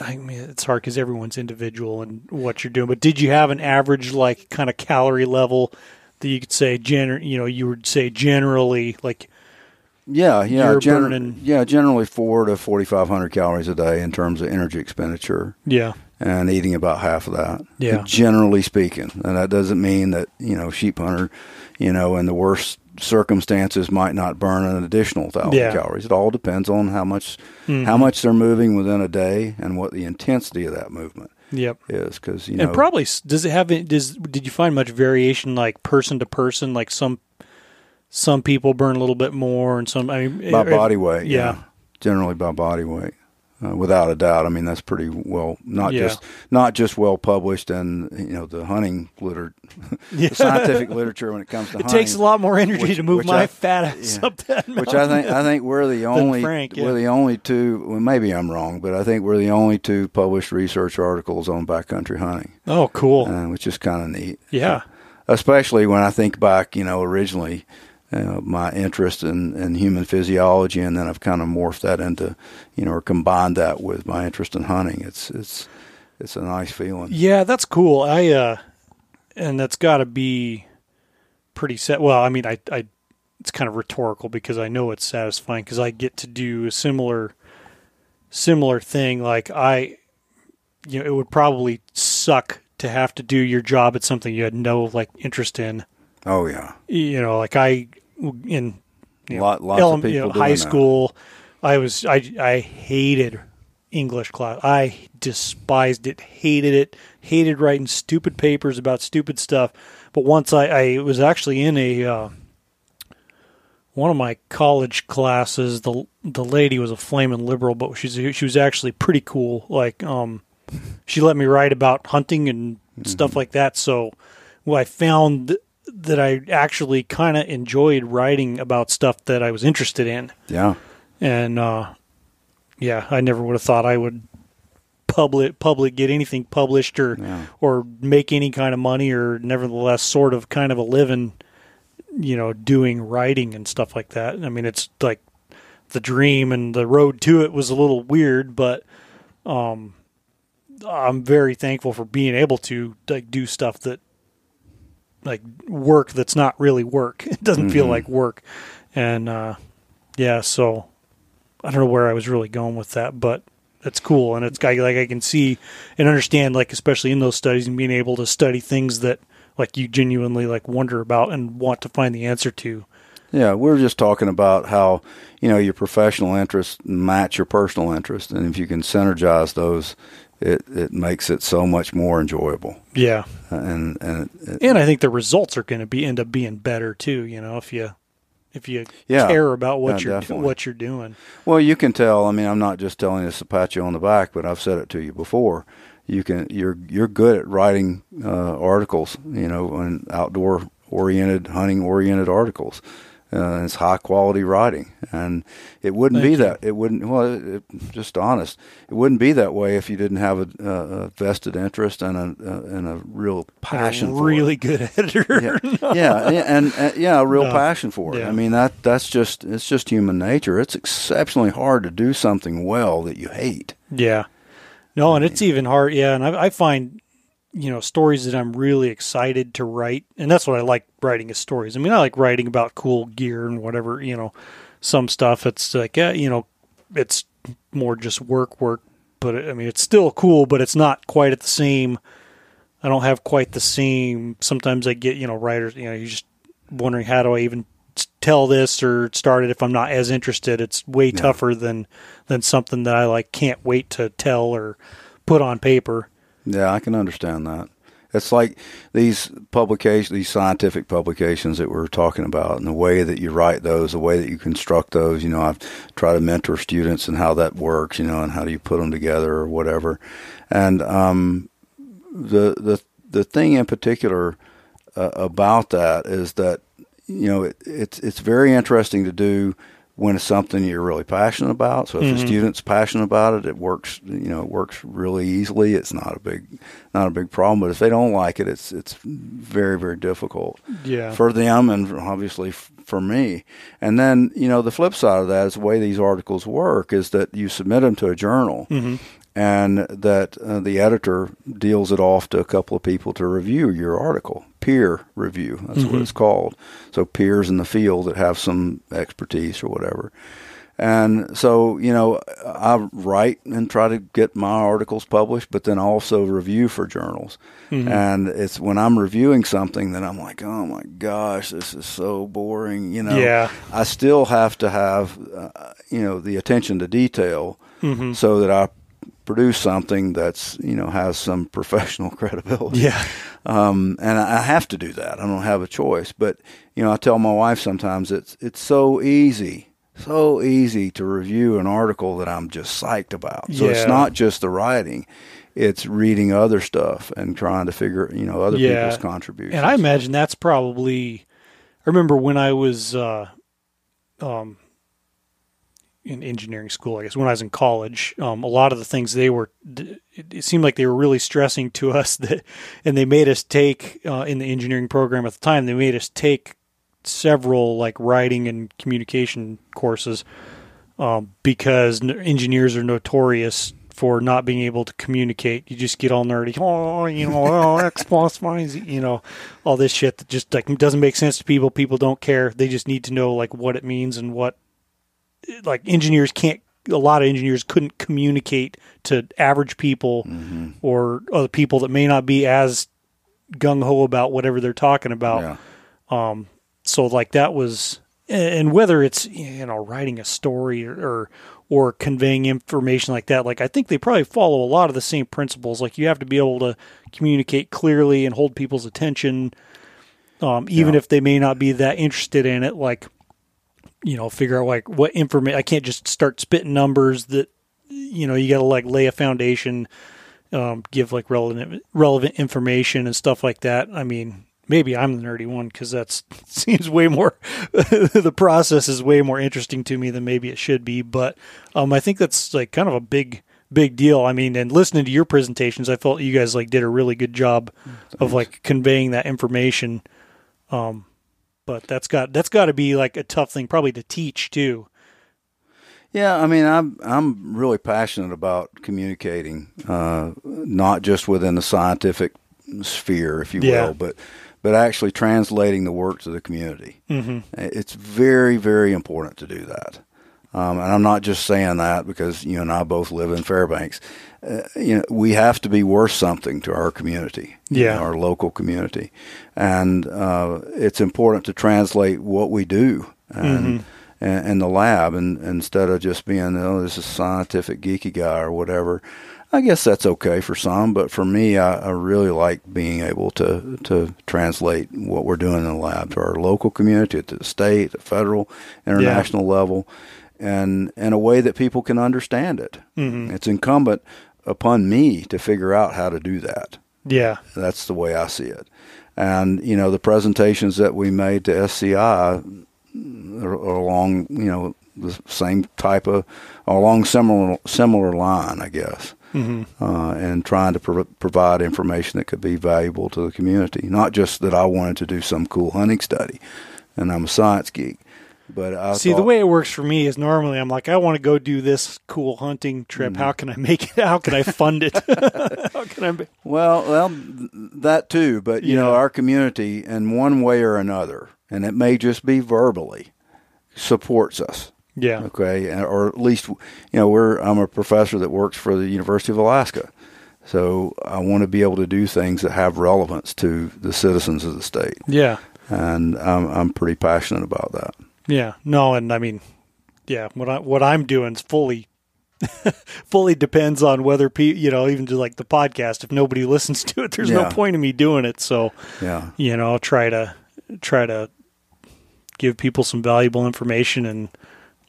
I mean, it's hard because everyone's individual and what you're doing. But did you have an average like kind of calorie level that you could say gener? You know, you would say generally like yeah, yeah, You're gener- burning- yeah, generally four to forty five hundred calories a day in terms of energy expenditure. yeah, and eating about half of that. Yeah. Generally speaking. And that doesn't mean that, you know, sheep hunter, you know, in the worst circumstances might not burn an additional thousand Yeah. calories. It all depends on how much Mhm. how much they're moving within a day and what the intensity of that movement yep. is because you know And probably does it have does did you find much variation like person to person like some some people burn a little bit more and some I mean by body weight. yeah. Generally by body weight. Uh, without a doubt. I mean that's pretty well not Yeah. just not just well published and you know the hunting liter Yeah. the scientific literature when it comes to It hunting. takes a lot more energy Which- to move my I- fat ass yeah. up that Mountain which I think I think we're the only Frank, yeah. we're the only two. Well, maybe I'm wrong, but I think we're the only two published research articles on backcountry hunting, Oh, cool. uh, which is kind of neat. yeah. Especially when I think back, you know, originally uh, my interest in, in human physiology, and then I've kind of morphed that into, you know, or combined that with my interest in hunting. It's it's it's a nice feeling. Yeah, that's cool. I uh and that's got to be pretty set. Well, I mean, I I it's kind of rhetorical because I know it's satisfying because I get to do a similar similar thing like I you know, it would probably suck to have to do your job at something you had no like interest in. Oh yeah, You know, like I in you know, Lot- lots of elem- you people know, high that. school, I was I I hated English class. I despised it, hated it, hated writing stupid papers about stupid stuff. But once I, I was actually in a uh, one of my college classes, the the lady was a flaming liberal, but she's she was actually pretty cool. Like um, she let me write about hunting and stuff like that. So well, I found that I actually kind of enjoyed writing about stuff that I was interested in yeah. and uh, yeah, I never would have thought I would public public get anything published or Yeah. or make any kind of money or nevertheless sort of kind of a living, you know, doing writing and stuff like that. I mean, it's like the dream and the road to it was a little weird, but um, I'm very thankful for being able to like do stuff that like work that's not really work. It doesn't feel like work, and uh, yeah, so I don't know where I was really going with that, but it's cool and it's like like I can see and understand like especially in those studies and being able to study things that like you genuinely like wonder about and want to find the answer to. Yeah, we are just talking about how you know your professional interests match your personal interest, and if you can synergize those, it it makes it so much more enjoyable. Yeah. And and it, And I think the results are going to be end up being better too, you know, if you if you Yeah. care about what Yeah, you're definitely. what you're doing. well, you can tell. I mean, I'm not just telling this to pat you on the back, but I've said it to you before. You can you're you're good at writing uh, articles, you know, and outdoor oriented, hunting oriented articles. Uh, it's high quality writing, and it wouldn't Thank be you. that. It wouldn't. Well, it, it, just honest, it wouldn't be that way if you didn't have a, a, vested interest and a, a and a real passion. A for really good editor. yeah, yeah, and, and, and yeah, a real No. passion for it. Yeah. I mean that that's just it's just human nature. It's exceptionally hard to do something well that you hate. Yeah. No, and it's even hard. Yeah, and I, I find, you know, stories that I'm really excited to write, and that's what I like writing is stories. I mean, I like writing about cool gear and whatever. You know, some stuff. It's like, yeah, you know, it's more just work, work. But I mean, it's still cool, but it's not quite at the same. I don't have quite the same. Sometimes I get, you know, writers. You know, you're just wondering how do I even tell this or start it if I'm not as interested. It's way tougher than than something that I like can't wait to tell or put on paper. Yeah, I can understand that. It's like these publications, these scientific publications that we're talking about, and the way that you write those, the way that you construct those. You know, I've tried to mentor students and how that works. You know, and how do you put them together or whatever. And um, the the the thing in particular uh, about that is that you know it, it's it's very interesting to do when it's something you're really passionate about. So if Mm-hmm. the student's passionate about it, it works. You know, it works really easily. It's not a big, not a big problem. But if they don't like it, it's it's very very difficult Yeah. for them and obviously for me. And then you know the flip side of that is the way these articles work is that you submit them to a journal. Mm-hmm. And that uh, the editor deals it off to a couple of people to review your article, peer review. That's Mm-hmm. what it's called. So peers in the field that have some expertise or whatever. And so, you know, I write and try to get my articles published, but then also review for journals. Mm-hmm. And it's when I'm reviewing something that I'm like, oh my gosh, this is so boring. You know, Yeah. I still have to have, uh, you know, the attention to detail Mm-hmm. so that I produce something that's, you know, has some professional credibility. Yeah. Um, and I have to do that. I don't have a choice. But you know, I tell my wife sometimes it's it's so easy, so easy to review an article that I'm just psyched about. So Yeah. it's not just the writing; it's reading other stuff and trying to figure, you know, other Yeah. people's contributions. And I imagine that's probably. I remember when I was uh, um, in engineering school. I guess when I was in college, um, a lot of the things they were. It, seemed like they were really stressing to us that, and they made us take uh, in the engineering program at the time. They made us take several like writing and communication courses um, because engineers are notorious for not being able to communicate. You just get all nerdy. Oh, you know, oh, X plus Y, you know, all this shit that just like doesn't make sense to people. People don't care. They just need to know like what it means and what like engineers can't. A lot of engineers couldn't communicate to average people or other people that may not be as gung ho about whatever they're talking about yeah. so like that was and whether it's you know writing a story or, or or conveying information like that like i think they probably follow a lot of the same principles like you have to be able to communicate clearly and hold people's attention um, even Yeah. if they may not be that interested in it like you know figure out like what information i can't just start spitting numbers that you know you got to like lay a foundation um, give like relevant relevant information and stuff like that. I mean maybe i'm the nerdy one because that seems way more the process is way more interesting to me than maybe it should be but um, i think that's like kind of a big big deal. I mean and listening to your presentations i felt you guys like did a really good job of like conveying that information um, but that's got that's got to be like a tough thing probably to teach too Yeah, I mean, I'm I'm really passionate about communicating, uh, not just within the scientific sphere, if you Yeah. will, but but actually translating the work to the community. Mm-hmm. It's very very important to do that. Um, and I'm not just saying that because you and I both live in Fairbanks. Uh, you know, we have to be worth something to our community, you Yeah. know, our local community, and uh, it's important to translate what we do and and, and the lab, and instead of just being oh this is a scientific geeky guy or whatever. I guess that's okay for some, but for me, I, I really like being able to to translate what we're doing in the lab to our local community, to the state, the federal, international level, and in a way that people can understand it. Mm-hmm. It's incumbent upon me to figure out how to do that. yeah That's the way I see it. And you know, the presentations that we made to SCI are, are along you know the same type of along similar similar line, I guess. mm-hmm. Uh, and trying to pro- provide information that could be valuable to the community. Not just that I wanted to do some cool hunting study, and I'm a science geek, but I See, the way it works for me is normally I'm like, I want to go do this cool hunting trip. Mm-hmm. How can I make it? How can I fund it? How can I? ma- Well, well, that too. But you know, our community, in one way or another, and it may just be verbally, supports us. Yeah, Okay, or at least you know, we're. I'm a professor that works for the University of Alaska, so I want to be able to do things that have relevance to the citizens of the state, yeah, and I'm I'm pretty passionate about that. Yeah. No, and I mean, yeah. What I what I'm doing is fully. fully depends on whether pe you know even just like the podcast if nobody listens to it there's no point in me doing it so Yeah, you know I'll try to try to give people some valuable information and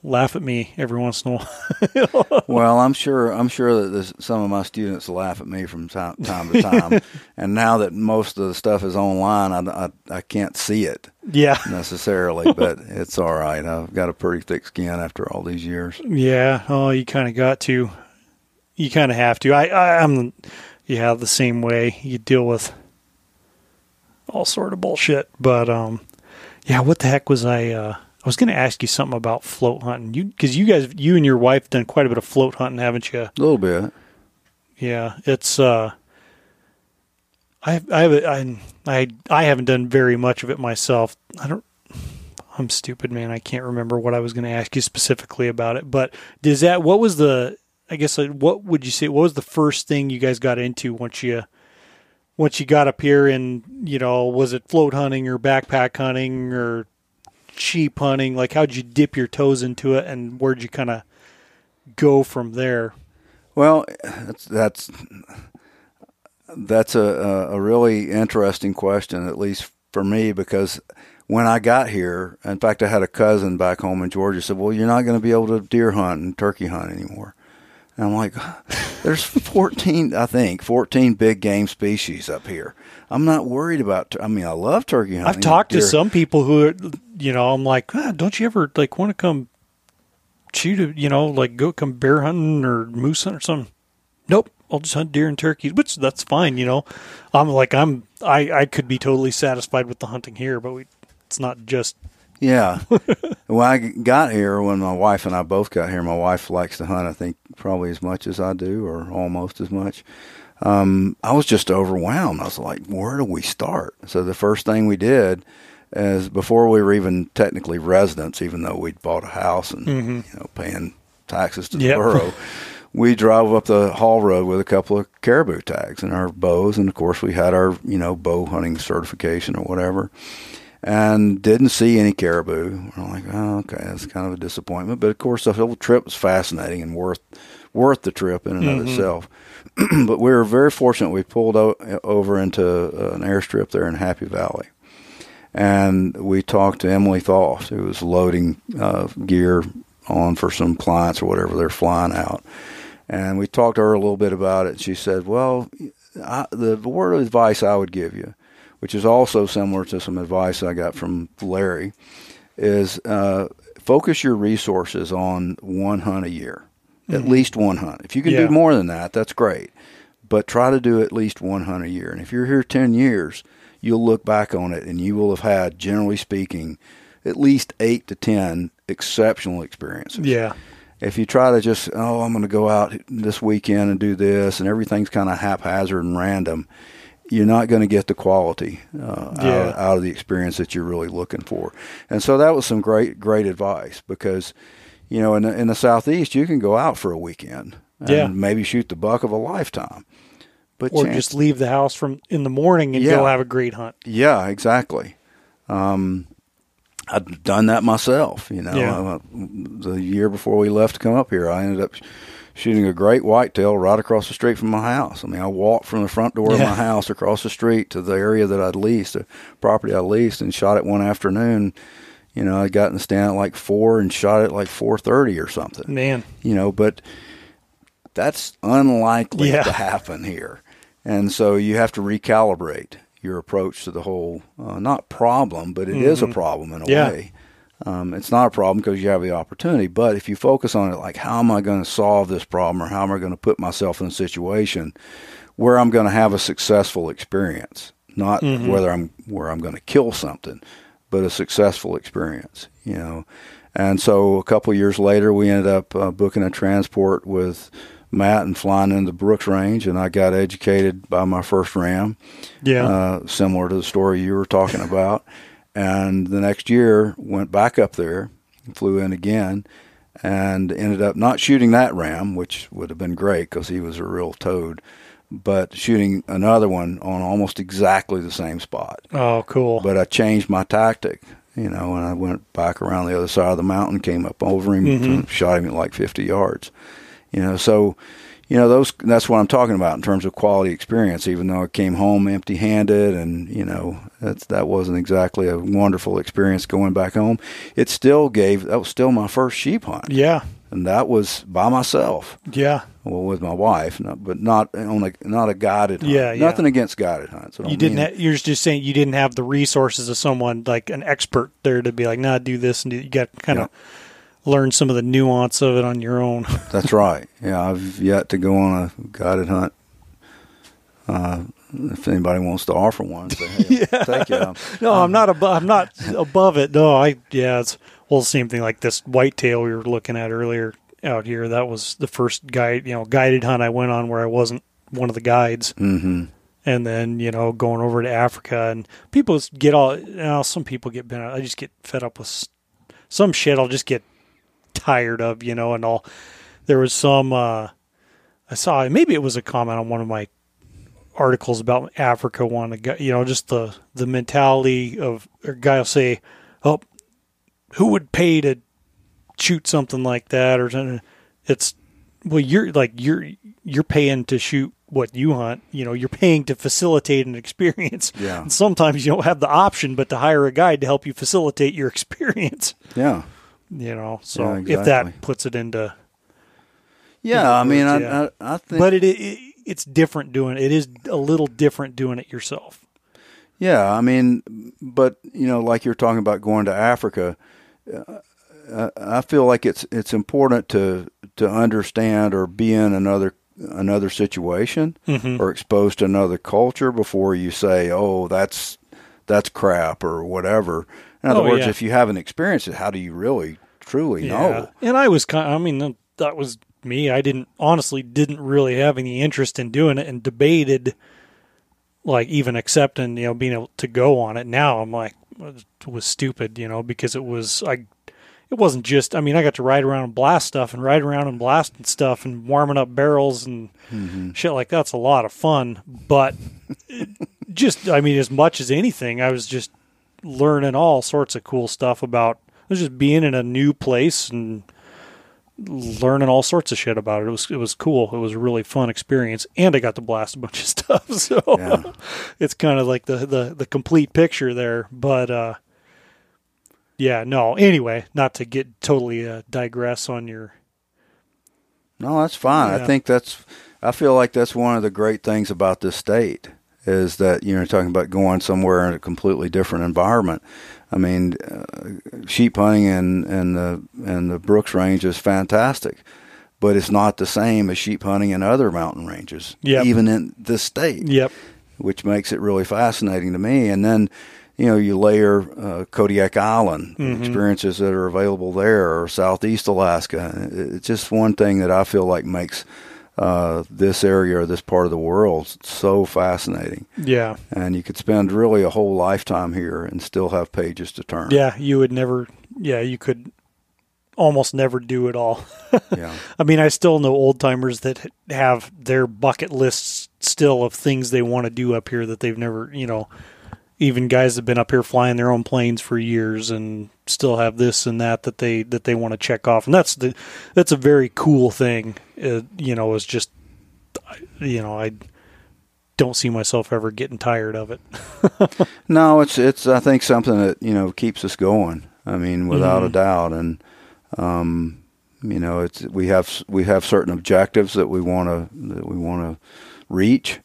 laugh at me every once in a while. well, I'm sure I'm sure that this, some of my students laugh at me from time, time to time, and now that most of the stuff is online, I, I, I can't see it yeah. necessarily, but it's all right. I've got a pretty thick skin after all these years. Yeah. Oh, you kind of got to. You kind of have to. I, I I'm yeah the same way. You deal with all sort of bullshit, but um, yeah. What the heck was I? Uh, I was going to ask you something about float hunting. You because you guys, you and your wife done quite a bit of float hunting, haven't you? A little bit. Yeah, it's. uh I I have I I I haven't done very much of it myself. I don't. I'm stupid, man. I can't remember what I was going to ask you specifically about it. But does that? What was the? I guess what would you say? What was the first thing you guys got into once you once you got up here? And you know, was it float hunting or backpack hunting or sheep hunting? Like, how'd you dip your toes into it, and where'd you kind of go from there? Well, that's that's that's a, a really interesting question, at least for me, because when I got here, in fact, I had a cousin back home in Georgia said, "Well, you're not going to be able to deer hunt and turkey hunt anymore." And I'm like, "There's 14, I think, 14 big game species up here. I'm not worried about. I mean, I love turkey hunting. I've talked to some people who, are, you know, I'm like, ah, don't you ever like want to come shoot a, you know, like go come bear hunting or moose hunting or something? Nope, I'll just hunt deer and turkeys, which that's fine, you know. I'm like I'm I I could be totally satisfied with the hunting here, but we it's not just Yeah. when I got here, when my wife and I both got here, my wife likes to hunt, I think, probably as much as I do, or almost as much. Um, I was just overwhelmed. I was like, where do we start? So the first thing we did is before we were even technically residents, even though we'd bought a house and Mm-hmm. you know paying taxes to Yep. the borough, we drove up the Haul Road with a couple of caribou tags and our bows, and of course we had our you know bow hunting certification or whatever and didn't see any caribou. We're like, oh, okay, that's kind of a disappointment. But of course, the whole trip was fascinating and worth worth the trip in and of itself. but we were very fortunate. We pulled o- over into an airstrip there in Happy Valley, and we talked to Emily Thoth, who was loading uh, gear on for some clients or whatever they're flying out. And we talked to her a little bit about it. She said, "Well, I, the word of advice I would give you." which is also similar to some advice I got from Larry, is uh, focus your resources on one hunt a year, at least one hunt. If you can Yeah. do more than that, that's great, but try to do at least one hunt a year. And if you're here ten years, you'll look back on it and you will have had, generally speaking, at least eight to ten exceptional experiences yeah. if you try to just oh i'm going to go out this weekend and do this and everything's kind of haphazard and random you're not going to get the quality uh, Yeah. out, out of the experience that you're really looking for and so that was some great great advice because you know in the, in the southeast you can go out for a weekend and Yeah. maybe shoot the buck of a lifetime but Or chance- just leave the house from in the morning and go Yeah. have a great hunt. Yeah, exactly. Um, I've done that myself. You know, Yeah. Uh, the year before we left to come up here, I ended up shooting a great whitetail right across the street from my house. I mean, I walked from the front door of my house across the street to the area that I'd leased, the property I leased, and shot it one afternoon. You know, I got in the stand at like four and shot it like four thirty or something Man. you know, but that's unlikely Yeah. to happen here. And so you have to recalibrate your approach to the whole, uh, not problem, but it is a problem in a Mm-hmm. Yeah. way. Um, it's not a problem because you have the opportunity, but if you focus on it, like how am I going to solve this problem or how am I going to put myself in a situation where I'm going to have a successful experience, not Mm-hmm. whether I'm where I'm going to kill something, but a successful experience, you know. And so a couple years later, we ended up uh, booking a transport with Matt and flying into the Brooks Range, and I got educated by my first ram, Yeah. uh, similar to the story you were talking about. And the next year, went back up there, flew in again, and ended up not shooting that ram, which would have been great because he was a real toad, but shooting another one on almost exactly the same spot oh, cool. but I changed my tactic, you know, and I went back around the other side of the mountain, came up over him, Mhm. shot him at like 50 yards, you know. So you know those that's what I'm talking about in terms of quality experience. Even though I came home empty-handed, and you know that's that wasn't exactly a wonderful experience going back home. It still gave that was still my first sheep hunt, Yeah. and that was by myself. Yeah. Well, with my wife, not, but not on a not a guided hunt. Yeah, yeah. Nothing against guided hunts. You didn't. Ha- you're just saying you didn't have the resources of someone like an expert there to be like, nah, do this and do, you got kind of learn some of the nuance of it on your own. That's right. Yeah, I've yet to go on a guided hunt. Uh, if anybody wants to offer one, say, hey, I'll take you. no, I'm not above. I'm not above it. No, I yeah. It's well, the same thing like this whitetail we were looking at earlier out here. That was the first guide, you know, guided hunt I went on where I wasn't one of the guides. Mm-hmm. and then you know going over to Africa and people get all you know, some people get bent. I just get fed up with some shit. I'll just get tired of you know and all. There was some uh, I saw maybe it was a comment on one of my articles about Africa. One you know just the the mentality of a guy will say, "Oh, who would pay to shoot something like that?" Or something. It's well, you're like you're you're paying to shoot what you hunt. You know, you're paying to facilitate an experience. Yeah. And sometimes you don't have the option but to hire a guide to help you facilitate your experience. Yeah. You know, so Yeah, if that puts it into, Yeah, I mean, I, Yeah. I, I think. but it, it it's different doing it is a little different doing it yourself. Yeah, I mean, but you know, like you're talking about going to Africa, uh, I feel like it's it's important to to understand or be in another another situation Mhm. or exposed to another culture before you say, "Oh, that's that's crap" or whatever. In other Oh, words, yeah. if you haven't experienced it, how do you really truly know? And I was kind. I mean, that was me. I didn't honestly didn't really have any interest in doing it, and debated like even accepting you know being able to go on it. Now I'm like it was stupid, you know, because it was I. It wasn't just. I mean, I got to ride around and blast stuff, and ride around and blasting stuff, and warming up barrels and shit like that's a lot of fun. But just, I mean, as much as anything, I was just learning all sorts of cool stuff about. It was just being in a new place and learning all sorts of shit about it. It was it was cool. It was a really fun experience, and I got to blast a bunch of stuff. So Yeah. it's kind of like the, the the complete picture there. But uh, yeah, no. Anyway, not to get totally uh, digress on your No, that's fine. Yeah. I think that's. I feel like that's one of the great things about this state is that you know talking about going somewhere in a completely different environment. I mean, uh, sheep hunting and and the and the Brooks Range is fantastic, but it's not the same as sheep hunting in other mountain ranges, Yep. even in the state yep. which makes it really fascinating to me. And then, you know, you layer uh, Kodiak Island experiences that are available there, or Southeast Alaska. It's just one thing that I feel like makes uh, this area or this part of the world so fascinating. Yeah. And you could spend really a whole lifetime here and still have pages to turn. Yeah. You would never. Yeah, you could almost never do it all. Yeah. I mean, I still know old timers that have their bucket lists still of things they want to do up here that they've never, you know, even guys that have been up here flying their own planes for years and still have this and that that they that they want to check off, and that's the that's a very cool thing. Uh, you know, is just you know I don't see myself ever getting tired of it. No, it's it's I think something that you know keeps us going. I mean, without a doubt, and um, you know, it's we have we have certain objectives that we want to that we want to reach,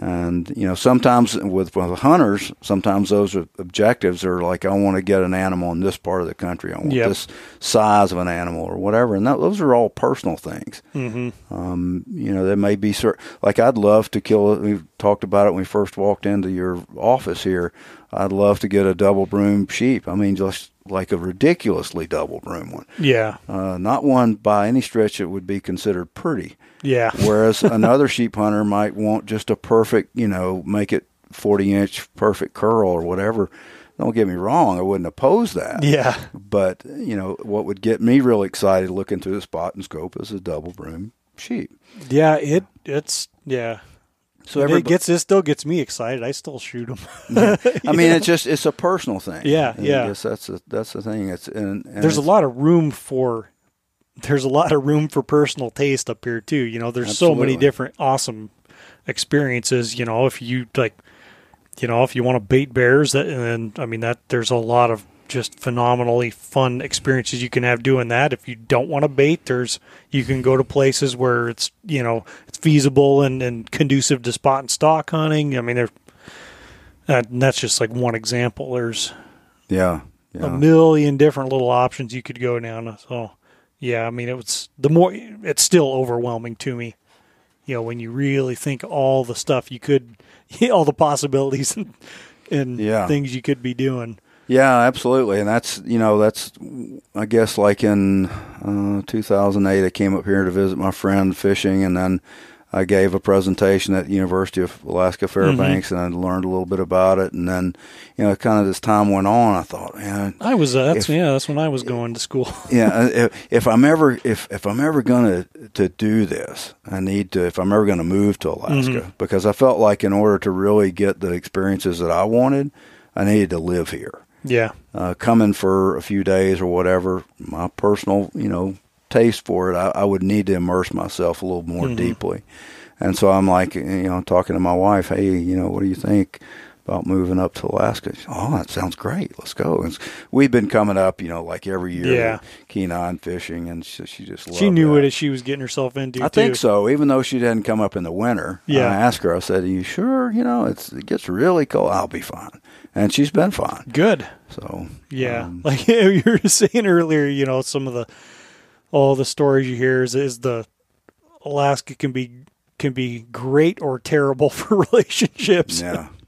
and you know, sometimes with, with hunters, sometimes those objectives are like, I want to get an animal in this part of the country. I want Yep. this size of an animal or whatever, and that, those are all personal things. hmm Um, you know, there may be certain, like I'd love to kill, we talked about it when we first walked into your office here. I'd love to get a double broom sheep. I mean, just like a ridiculously double broom one. Yeah, Uh, not one by any stretch that would be considered pretty. yeah, Whereas another sheep hunter might want just a perfect, you know, make it 40 inch perfect curl or whatever. Don't get me wrong, I wouldn't oppose that. yeah, But, you know, what would get me really excited looking through the spotting scope is a double broom sheep. yeah. It it's yeah. So it gets it still gets me excited. I still shoot them. I mean, it's just it's a personal thing. Yeah, And yeah. I guess that's the that's the thing. It's and, and There's a lot of room for there's a lot of room for personal taste up here too. You know, there's so many different awesome experiences. You know, if you like, you know, if you want to bait bears, that and then I mean that there's a lot of just phenomenally fun experiences you can have doing that. If you don't want to bait, there's you can go to places where it's you know it's feasible and, and conducive to spot and stalk hunting. I mean, there. Uh, that's just like one example. There's Yeah. a million different little options you could go down. So, yeah, I mean, it was the more it's still overwhelming to me. You know, when you really think all the stuff you could, all the possibilities and, and Yeah. things you could be doing. Yeah, absolutely, and that's you know that's I guess like in uh, 2008, I came up here to visit my friend fishing, and then I gave a presentation at University of Alaska Fairbanks, and I learned a little bit about it, and then you know kind of as time went on, I thought, man, I was uh, that's If- yeah, that's when I was going to school. yeah, uh, if, if I'm ever if if I'm ever gonna to do this, I need to if I'm ever gonna move to Alaska because I felt like in order to really get the experiences that I wanted, I needed to live here. yeah, uh, coming for a few days or whatever, my personal, you know, taste for it, I, I would need to immerse myself a little more Mhm. deeply. And so I'm like, you know, talking to my wife, hey, you know, what do you think about moving up to Alaska? Oh, that sounds great. Let's go. And we've been coming up, you know, like every year, Yeah. Kenai fishing, and she, she just loved she knew that. what she was getting herself into. I too. think so. Even though she didn't come up in the winter, Yeah. I asked her. I said, "Are you sure? You know, it's it gets really cold. I'll be fine." And she's been fine. Good. So Yeah, um, like you were saying earlier, you know, some of the all the stories you hear is, is the Alaska can be can be great or terrible for relationships. yeah.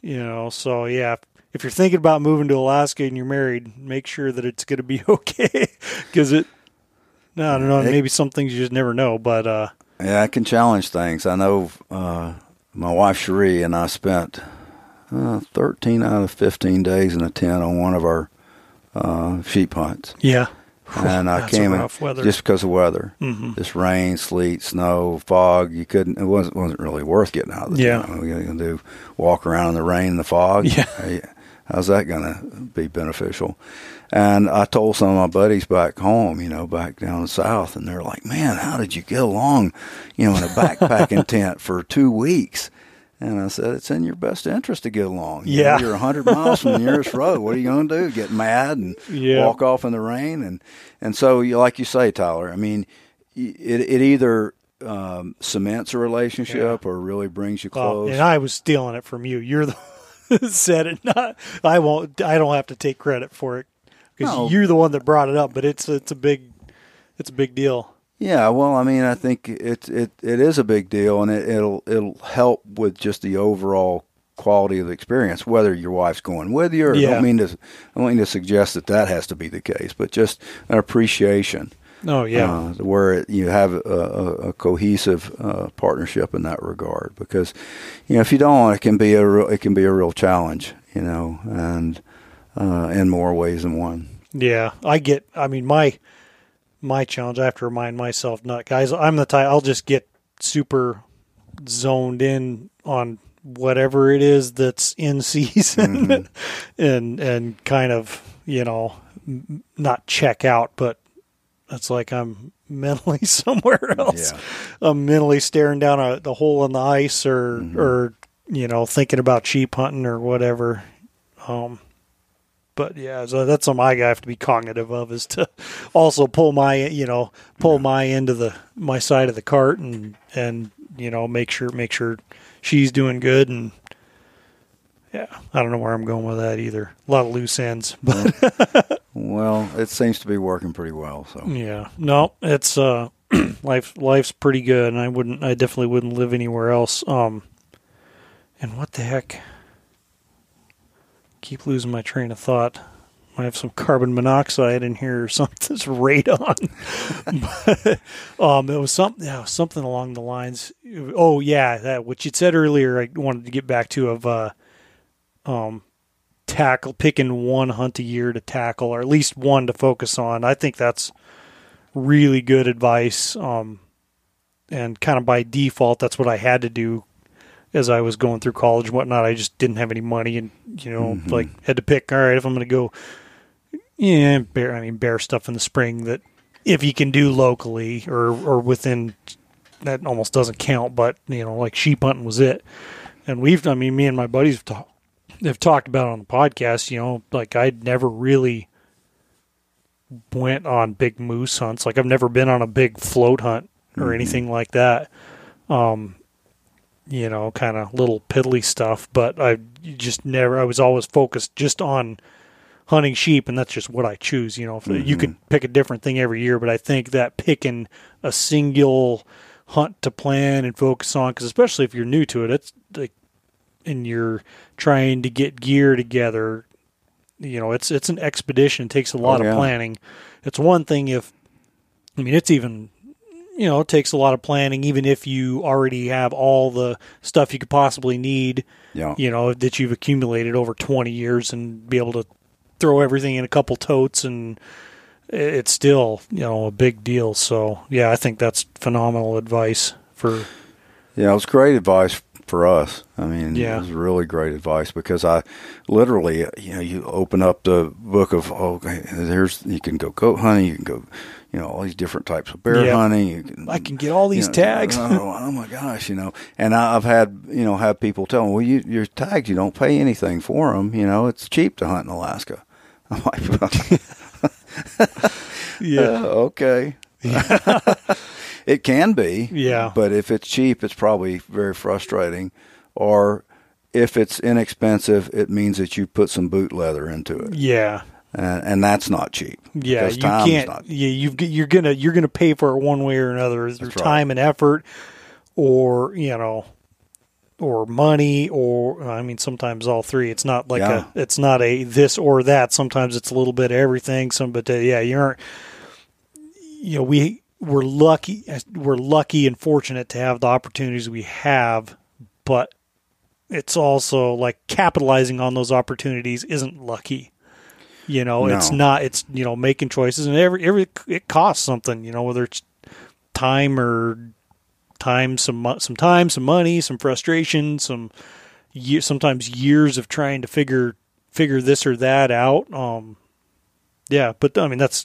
You know, so yeah, if you're thinking about moving to Alaska and you're married, make sure that it's going to be okay because it. No, I don't know. It- Maybe some things you just never know, but uh, Yeah, I can challenge things. I know uh, my wife Cherie and I spent uh, 13 out of 15 days in a tent on one of our uh, sheep hunts, yeah, and I came in just because of weather. hmm This rain, sleet, snow, fog. You couldn't. It wasn't wasn't really worth getting out of the Yeah. tent. What are you gonna do? Walk around in the rain and the fog? Yeah. How's that gonna be beneficial? And I told some of my buddies back home, you know, back down south, and they're like, "Man, how did you get along, you know, in a backpacking tent for two weeks?" And I said, "It's in your best interest to get along. You know, Yeah. you're a hundred miles from the nearest road. What are you going to do? Get mad and Yeah. walk off in the rain?" And and so, you like you say, Tyler. I mean, it it either um, cements a relationship or really brings you close. and I was stealing it from you. You're the one that said it. Not I won't. I don't have to take credit for it because No. you're the one that brought it up. But it's it's a big it's a big deal. Yeah, well, I mean, I think it it it is a big deal, and it, it'll it'll help with just the overall quality of the experience. Whether your wife's going with you, or I don't mean to I don't mean to suggest that that has to be the case, but just an appreciation. Oh yeah, uh, where it, you have a, a, a cohesive uh, partnership in that regard. Because you know, if you don't, it can be a real, it can be a real challenge. You know, and uh, in more ways than one. yeah. I get. I mean my my challenge. I have to remind myself, not guys. I'm the type. I'll just get super zoned in on whatever it is that's in season, and and kind of you know not check out, but it's like I'm mentally somewhere else. Yeah. I'm mentally staring down a the hole in the ice, or or you know thinking about sheep hunting or whatever. Um, but yeah, so that's something I have to be cognitive of is to also pull my you know pull my end of the my side of the cart and and you know make sure make sure she's doing good and yeah I don't know where I'm going with that either. A lot of loose ends, but Well, it seems to be working pretty well. So yeah, no, it's uh life life's pretty good, and I wouldn't I definitely wouldn't live anywhere else. Um, and what the heck? Keep losing my train of thought. I have some carbon monoxide in here or something. It's radon. but, um, it was something, yeah, something along the lines. Oh yeah, that what you said earlier. I wanted to get back to of uh, um, tackle picking one hunt a year to tackle, or at least one to focus on. I think that's really good advice. Um, and kind of by default, that's what I had to do as I was going through college and whatnot. I just didn't have any money, and you know, Mhm. like had to pick. All right, if I'm going to go, yeah, bear. I mean, bear stuff in the spring that if you can do locally or or within that almost doesn't count, but you know, like sheep hunting was it. And we've, I mean, me and my buddies have, talk, have talked about it on the podcast. You know, like I'd never really went on big moose hunts. Like I've never been on a big float hunt or Mhm. anything like that. Um, you know, kind of little piddly stuff, but I just never. I was always focused just on hunting sheep, and that's just what I choose. You know, if you could mm-hmm. pick a different thing every year, but I think that picking a single hunt to plan and focus on, because especially if you're new to it, it's like, and you're trying to get gear together. You know, it's it's an expedition. It takes a lot Oh, yeah. of planning. It's one thing if, I mean, it's even you know, it takes a lot of planning, even if you already have all the stuff you could possibly need, Yeah. you know, that you've accumulated over 20 years and be able to throw everything in a couple totes and it's still, you know, a big deal. So, yeah, I think that's phenomenal advice for, Yeah, it was great advice for us. I mean, Yeah. it was really great advice because I literally, you know, you open up the book of, oh, okay, there's, you can go goat hunting, you can go, you know, all these different types of bear Yeah. hunting. You can, I can get all these you know, tags. Oh, oh my gosh, you know, and I've had, you know, have people tell me, well, you, your tags, you don't pay anything for them. You know, it's cheap to hunt in Alaska. I'm like, well, uh, okay. it can be. Yeah. But if it's cheap, it's probably very frustrating. Or if it's inexpensive, it means that you put some boot leather into it. Yeah. And, and that's not cheap. Yeah, you can't. not- yeah, you've you're gonna you're gonna pay for it one way or another through That's right. time and effort, or you know, or money, or I mean, sometimes all three. It's not like Yeah. a. It's not a this or that. Sometimes it's a little bit of everything. Some, but uh, yeah, you aren't. You know, we we're lucky. We're lucky and fortunate to have the opportunities we have, but it's also like capitalizing on those opportunities isn't lucky. You know, it's not. It's you know making choices, and every every it costs something. You know, whether it's time or time, some some time, some money, some frustration, some year, sometimes years of trying to figure figure this or that out. Um, yeah, but I mean that's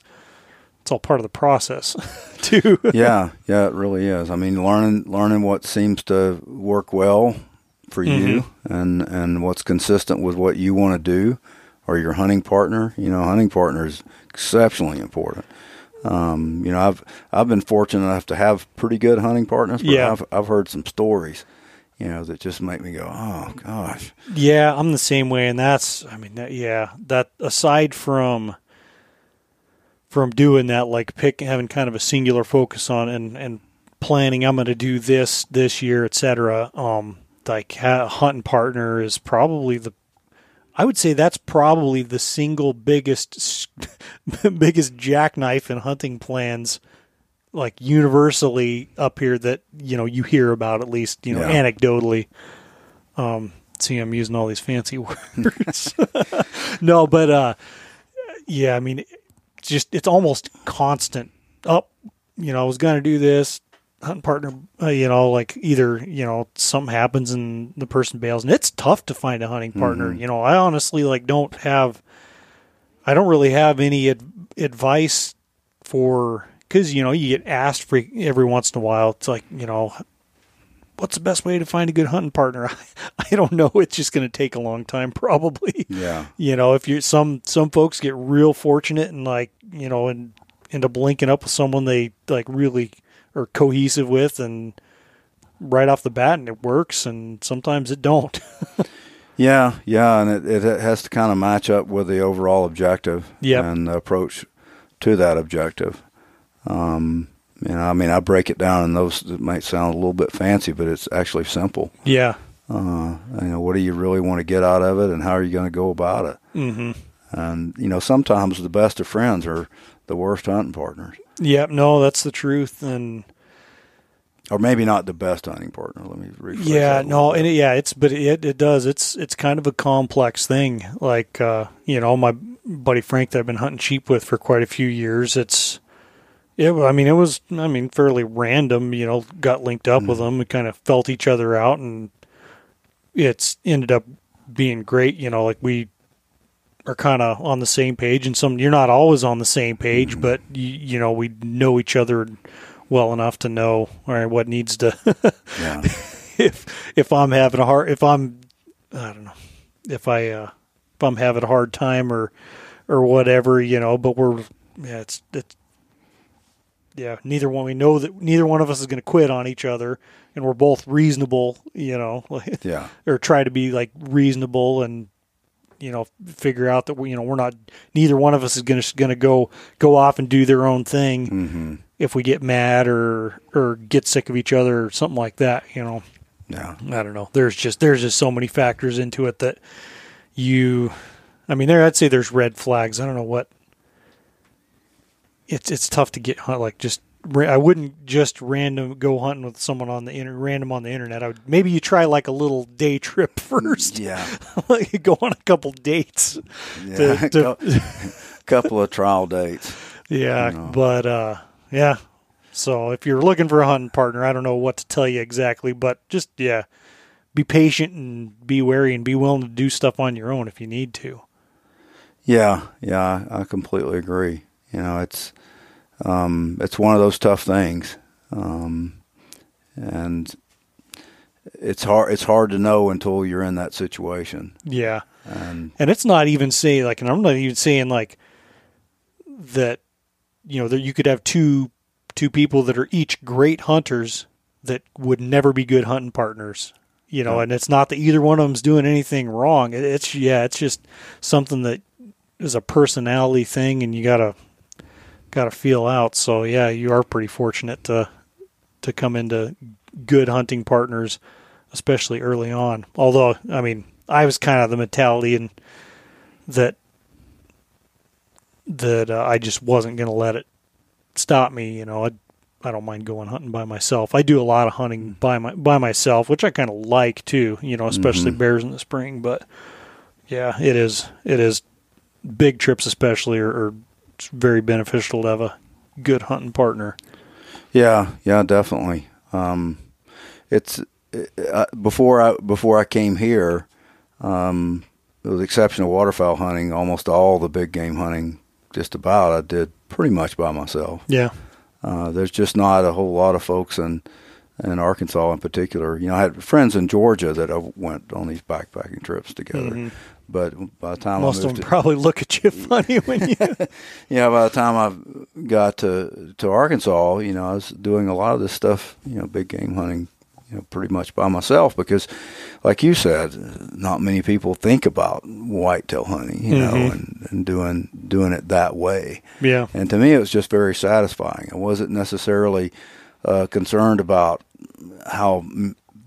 it's all part of the process, too. yeah, yeah, it really is. I mean, learning learning what seems to work well for you Mm-hmm. and and what's consistent with what you want to do or your hunting partner. You know, hunting partner is exceptionally important. Um, you know, I've I've been fortunate enough to have pretty good hunting partners. But Yeah. I've I've heard some stories, you know, that just make me go, oh gosh. Yeah, I'm the same way, and that's I mean, that, yeah, that aside from from doing that, like pick having kind of a singular focus on and and planning, I'm going to do this this year, etc. Um, like ha- hunting partner is probably the I would say that's probably the single biggest biggest jackknife in hunting plans like universally up here that you know you hear about at least you know Yeah. anecdotally. Um see i'm using all these fancy words. No but uh yeah i mean it's just it's almost constant. Up you know i was gonna do this hunting partner uh, you know like either you know something happens and the person bails. And it's tough to find a hunting partner you know. I honestly like don't have i don't really have any ad- advice for because you know you get asked for every once in a while. It's like you know what's the best way to find a good hunting partner? I don't know. It's just going to take a long time probably. Yeah. you know if you're some some folks get real fortunate and like you know and end up linking up with someone they like really are cohesive with and right off the bat and it works and sometimes it don't Yeah, yeah, and it, it has to kind of match up with the overall objective Yep. and the approach to that objective. Um, you know, I mean, I break it down in those. It might sound a little bit fancy, but it's actually simple. yeah Uh, you know, what do you really want to get out of it, and how are you going to go about it? mm-hmm. And you know, sometimes the best of friends are the worst hunting partners, yep no that's the truth and or maybe not the best hunting partner. Let me rephrase yeah that no and it, yeah it's but it it does. It's it's kind of a complex thing. Like uh you know my buddy frank that i've been hunting sheep with for quite a few years it's it, i mean it was i mean fairly random you know got linked up with them We kind of felt each other out and it's ended up being great you know like we are kind of on the same page, and some you're not always on the same page, mm-hmm. but you, you know we know each other well enough to know all right what needs to. yeah. If if I'm having a hard, if I'm, I don't know, if I uh, if I'm having a hard time or or whatever, you know, but we're yeah, it's it's yeah, neither one we know that neither one of us is going to quit on each other, and we're both reasonable, you know, yeah, or try to be like reasonable and you know figure out that we you know we're not neither one of us is going to going to go go off and do their own thing mm-hmm. if we get mad or or get sick of each other or something like that you know? Yeah. I don't know. There's just there's just so many factors into it that you i mean there i'd say there's red flags. I don't know what it's it's tough to get like just I wouldn't just random go hunting with someone on the inter, random on the internet. I would maybe you try like a little day trip first. Yeah, like go on a couple dates. Yeah, to, to couple of trial dates. Yeah, you know. but uh, yeah. So if you're looking for a hunting partner, I don't know what to tell you exactly, but just yeah, be patient and be wary and be willing to do stuff on your own if you need to. Yeah, yeah, I completely agree. You know, it's um, it's one of those tough things, um, and it's hard. It's hard to know until you're in that situation. Yeah, and and it's not even saying like, and I'm not even saying like that. You know that you could have two two people that are each great hunters that would never be good hunting partners. You know, yeah. and it's not that either one of them's doing anything wrong. It's yeah, it's just something that is a personality thing, and you gotta got to feel out. So yeah, you are pretty fortunate to to come into good hunting partners, especially early on. Although I mean, I was kind of the mentality and that that uh, I just wasn't going to let it stop me. You know, I I don't mind going hunting by myself. I do a lot of hunting by my by myself, which I kind of like too. You know, especially mm-hmm. bears in the spring. But yeah, it is it is big trips, especially or, or it's very beneficial to have a good hunting partner. Yeah, yeah, definitely. Um, it's uh, before I before I came here, um, with the exception of waterfowl hunting, almost all the big game hunting, just about I did pretty much by myself. Yeah, uh, there's just not a whole lot of folks in in Arkansas in particular. You know, I had friends in Georgia that I went on these backpacking trips together. Mm-hmm. But by the time most of them to, probably look at you funny when you. yeah, by the time I got to to Arkansas, you know, I was doing a lot of this stuff, you know, big game hunting, you know, pretty much by myself because, like you said, not many people think about whitetail hunting, you mm-hmm. know, and, and doing doing it that way. Yeah. And to me, it was just very satisfying. I wasn't necessarily uh, concerned about how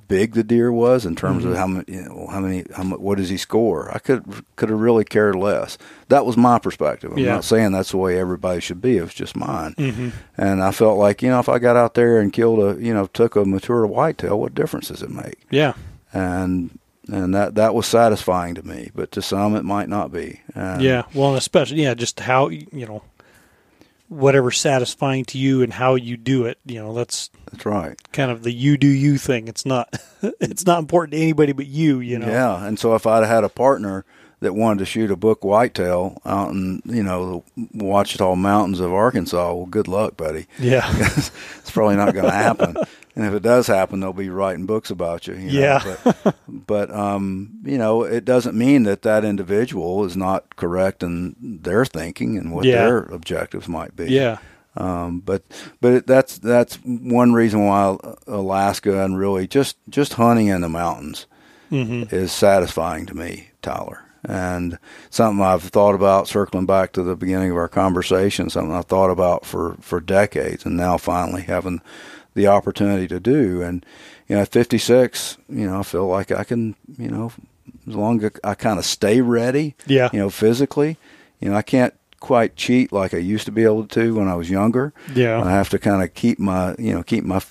big the deer was in terms mm-hmm. of how many, you know, how many, how much, what does he score? I could could have really cared less. That was my perspective. I'm yeah. not saying that's the way everybody should be. It was just mine. Mm-hmm. And I felt like you know, if I got out there and killed a, you know, took a mature whitetail, what difference does it make? Yeah. And and that that was satisfying to me, but to some it might not be. And yeah. Well, especially yeah, just how you know whatever's satisfying to you and how you do it. You know, that's that's right. Kind of the you do you thing. It's not it's not important to anybody but you. You know. Yeah, and so if I'd had a partner that wanted to shoot a book whitetail out in you know the Ouachita Mountains of Arkansas, well, good luck, buddy. Yeah, it's probably not going to happen. and if it does happen, they'll be writing books about you. you know? Yeah, but, but um, you know, it doesn't mean that that individual is not correct in their thinking and what yeah. their objectives might be. Yeah. Um, but but it, that's that's one reason why Alaska and really just just hunting in the mountains mm-hmm. is satisfying to me, Tyler and something I've thought about circling back to the beginning of our conversation, something I've thought about for, for decades and now finally having the opportunity to do. And, you know, at 56, you know, I feel like I can, you know, as long as I kind of stay ready, yeah. you know, physically, you know, I can't quite cheat like I used to be able to when I was younger. Yeah. I have to kind of keep my, you know, keep my,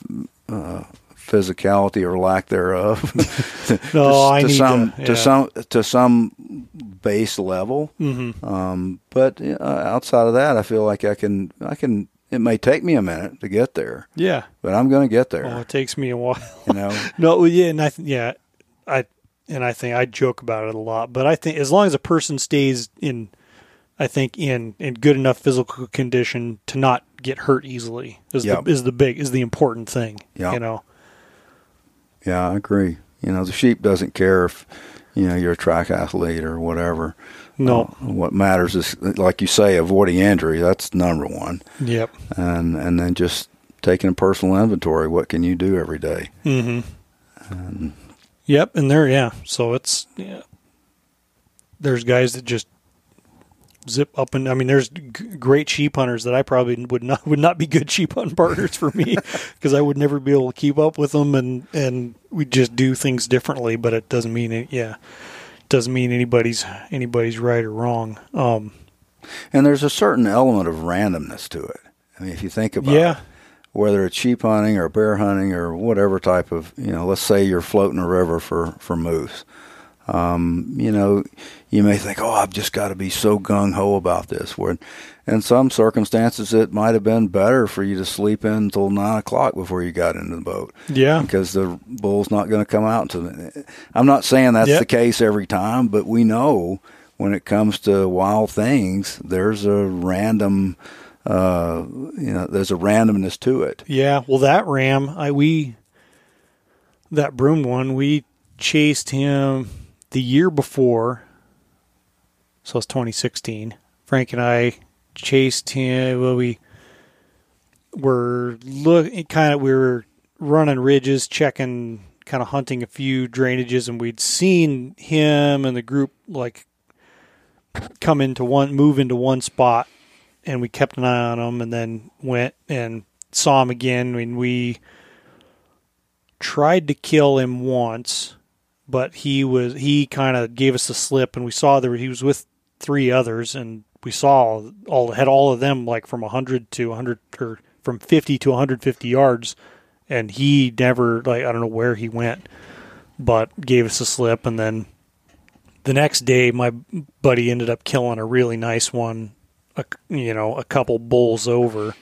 uh, physicality or lack thereof no, to, to some to, yeah. to some to some base level. Mm-hmm. Um, but uh, outside of that, I feel like I can I can. It may take me a minute to get there. Yeah, but I'm going to get there. Well, it takes me a while. You know. no, yeah, and I yeah, I and I think I joke about it a lot, but I think as long as a person stays in, I think in in good enough physical condition to not get hurt easily is Yep. the is the big is the important thing. Yeah, You know. Yeah, I agree. You know, the sheep doesn't care if you know you're a track athlete or whatever. No. Uh, what matters is, like you say, avoiding injury. That's number one, Yep. and and then just taking a personal inventory. What can you do every day? Mm-hmm. Yep, and there, yeah. So it's yeah. There's guys that just zip up and I mean, there's g- great sheep hunters that I probably would not would not be good sheep hunting partners for me because I would never be able to keep up with them, and and we just do things differently. But it doesn't mean it, yeah, doesn't mean anybody's anybody's right or wrong. Um, And there's a certain element of randomness to it. I mean, if you think about Yeah. it, whether it's sheep hunting or bear hunting or whatever type of, you know, let's say you're floating a river for, for moose. Um, you know, you may think, oh, I've just got to be so gung ho about this. Where in some circumstances, it might have been better for you to sleep in until nine o'clock before you got into the boat yeah, because the bull's not going to come out until. I'm not saying that's Yep. the case every time, but we know when it comes to wild things, there's a random, uh, you know, there's a randomness to it. Yeah, well, that ram, I we that broom one, we chased him the year before, so it's 2016. Frank and I chased him. Well, we were looking kind of we were running ridges, checking, kind of hunting a few drainages, and we'd seen him and the group like come into one, move into one spot and we kept an eye on him and then went and saw him again when we tried to kill him once but he was he kind of gave us a slip and we saw that he was with three others and we saw all had all of them like from 100 to 100 or from 50 to 150 yards and he never like I don't know where he went but gave us a slip and then the next day my buddy ended up killing a really nice one a, you know a couple bulls over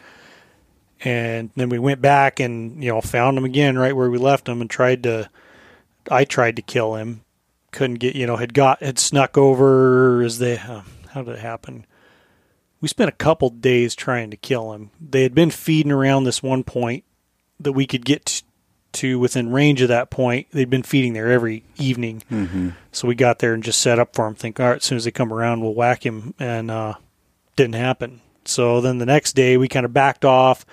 and then we went back and you know found him again right where we left him and tried to I tried to kill him couldn't get you know had got had snuck over as they uh, how did it happen we spent a couple days trying to kill him they had been feeding around this one point that we could get to within range of that point they'd been feeding there every evening Mm-hmm. so we got there and just set up for him. Think, all right, as soon as they come around, we'll whack him, and uh, didn't happen. So then the next day, we kind of backed off,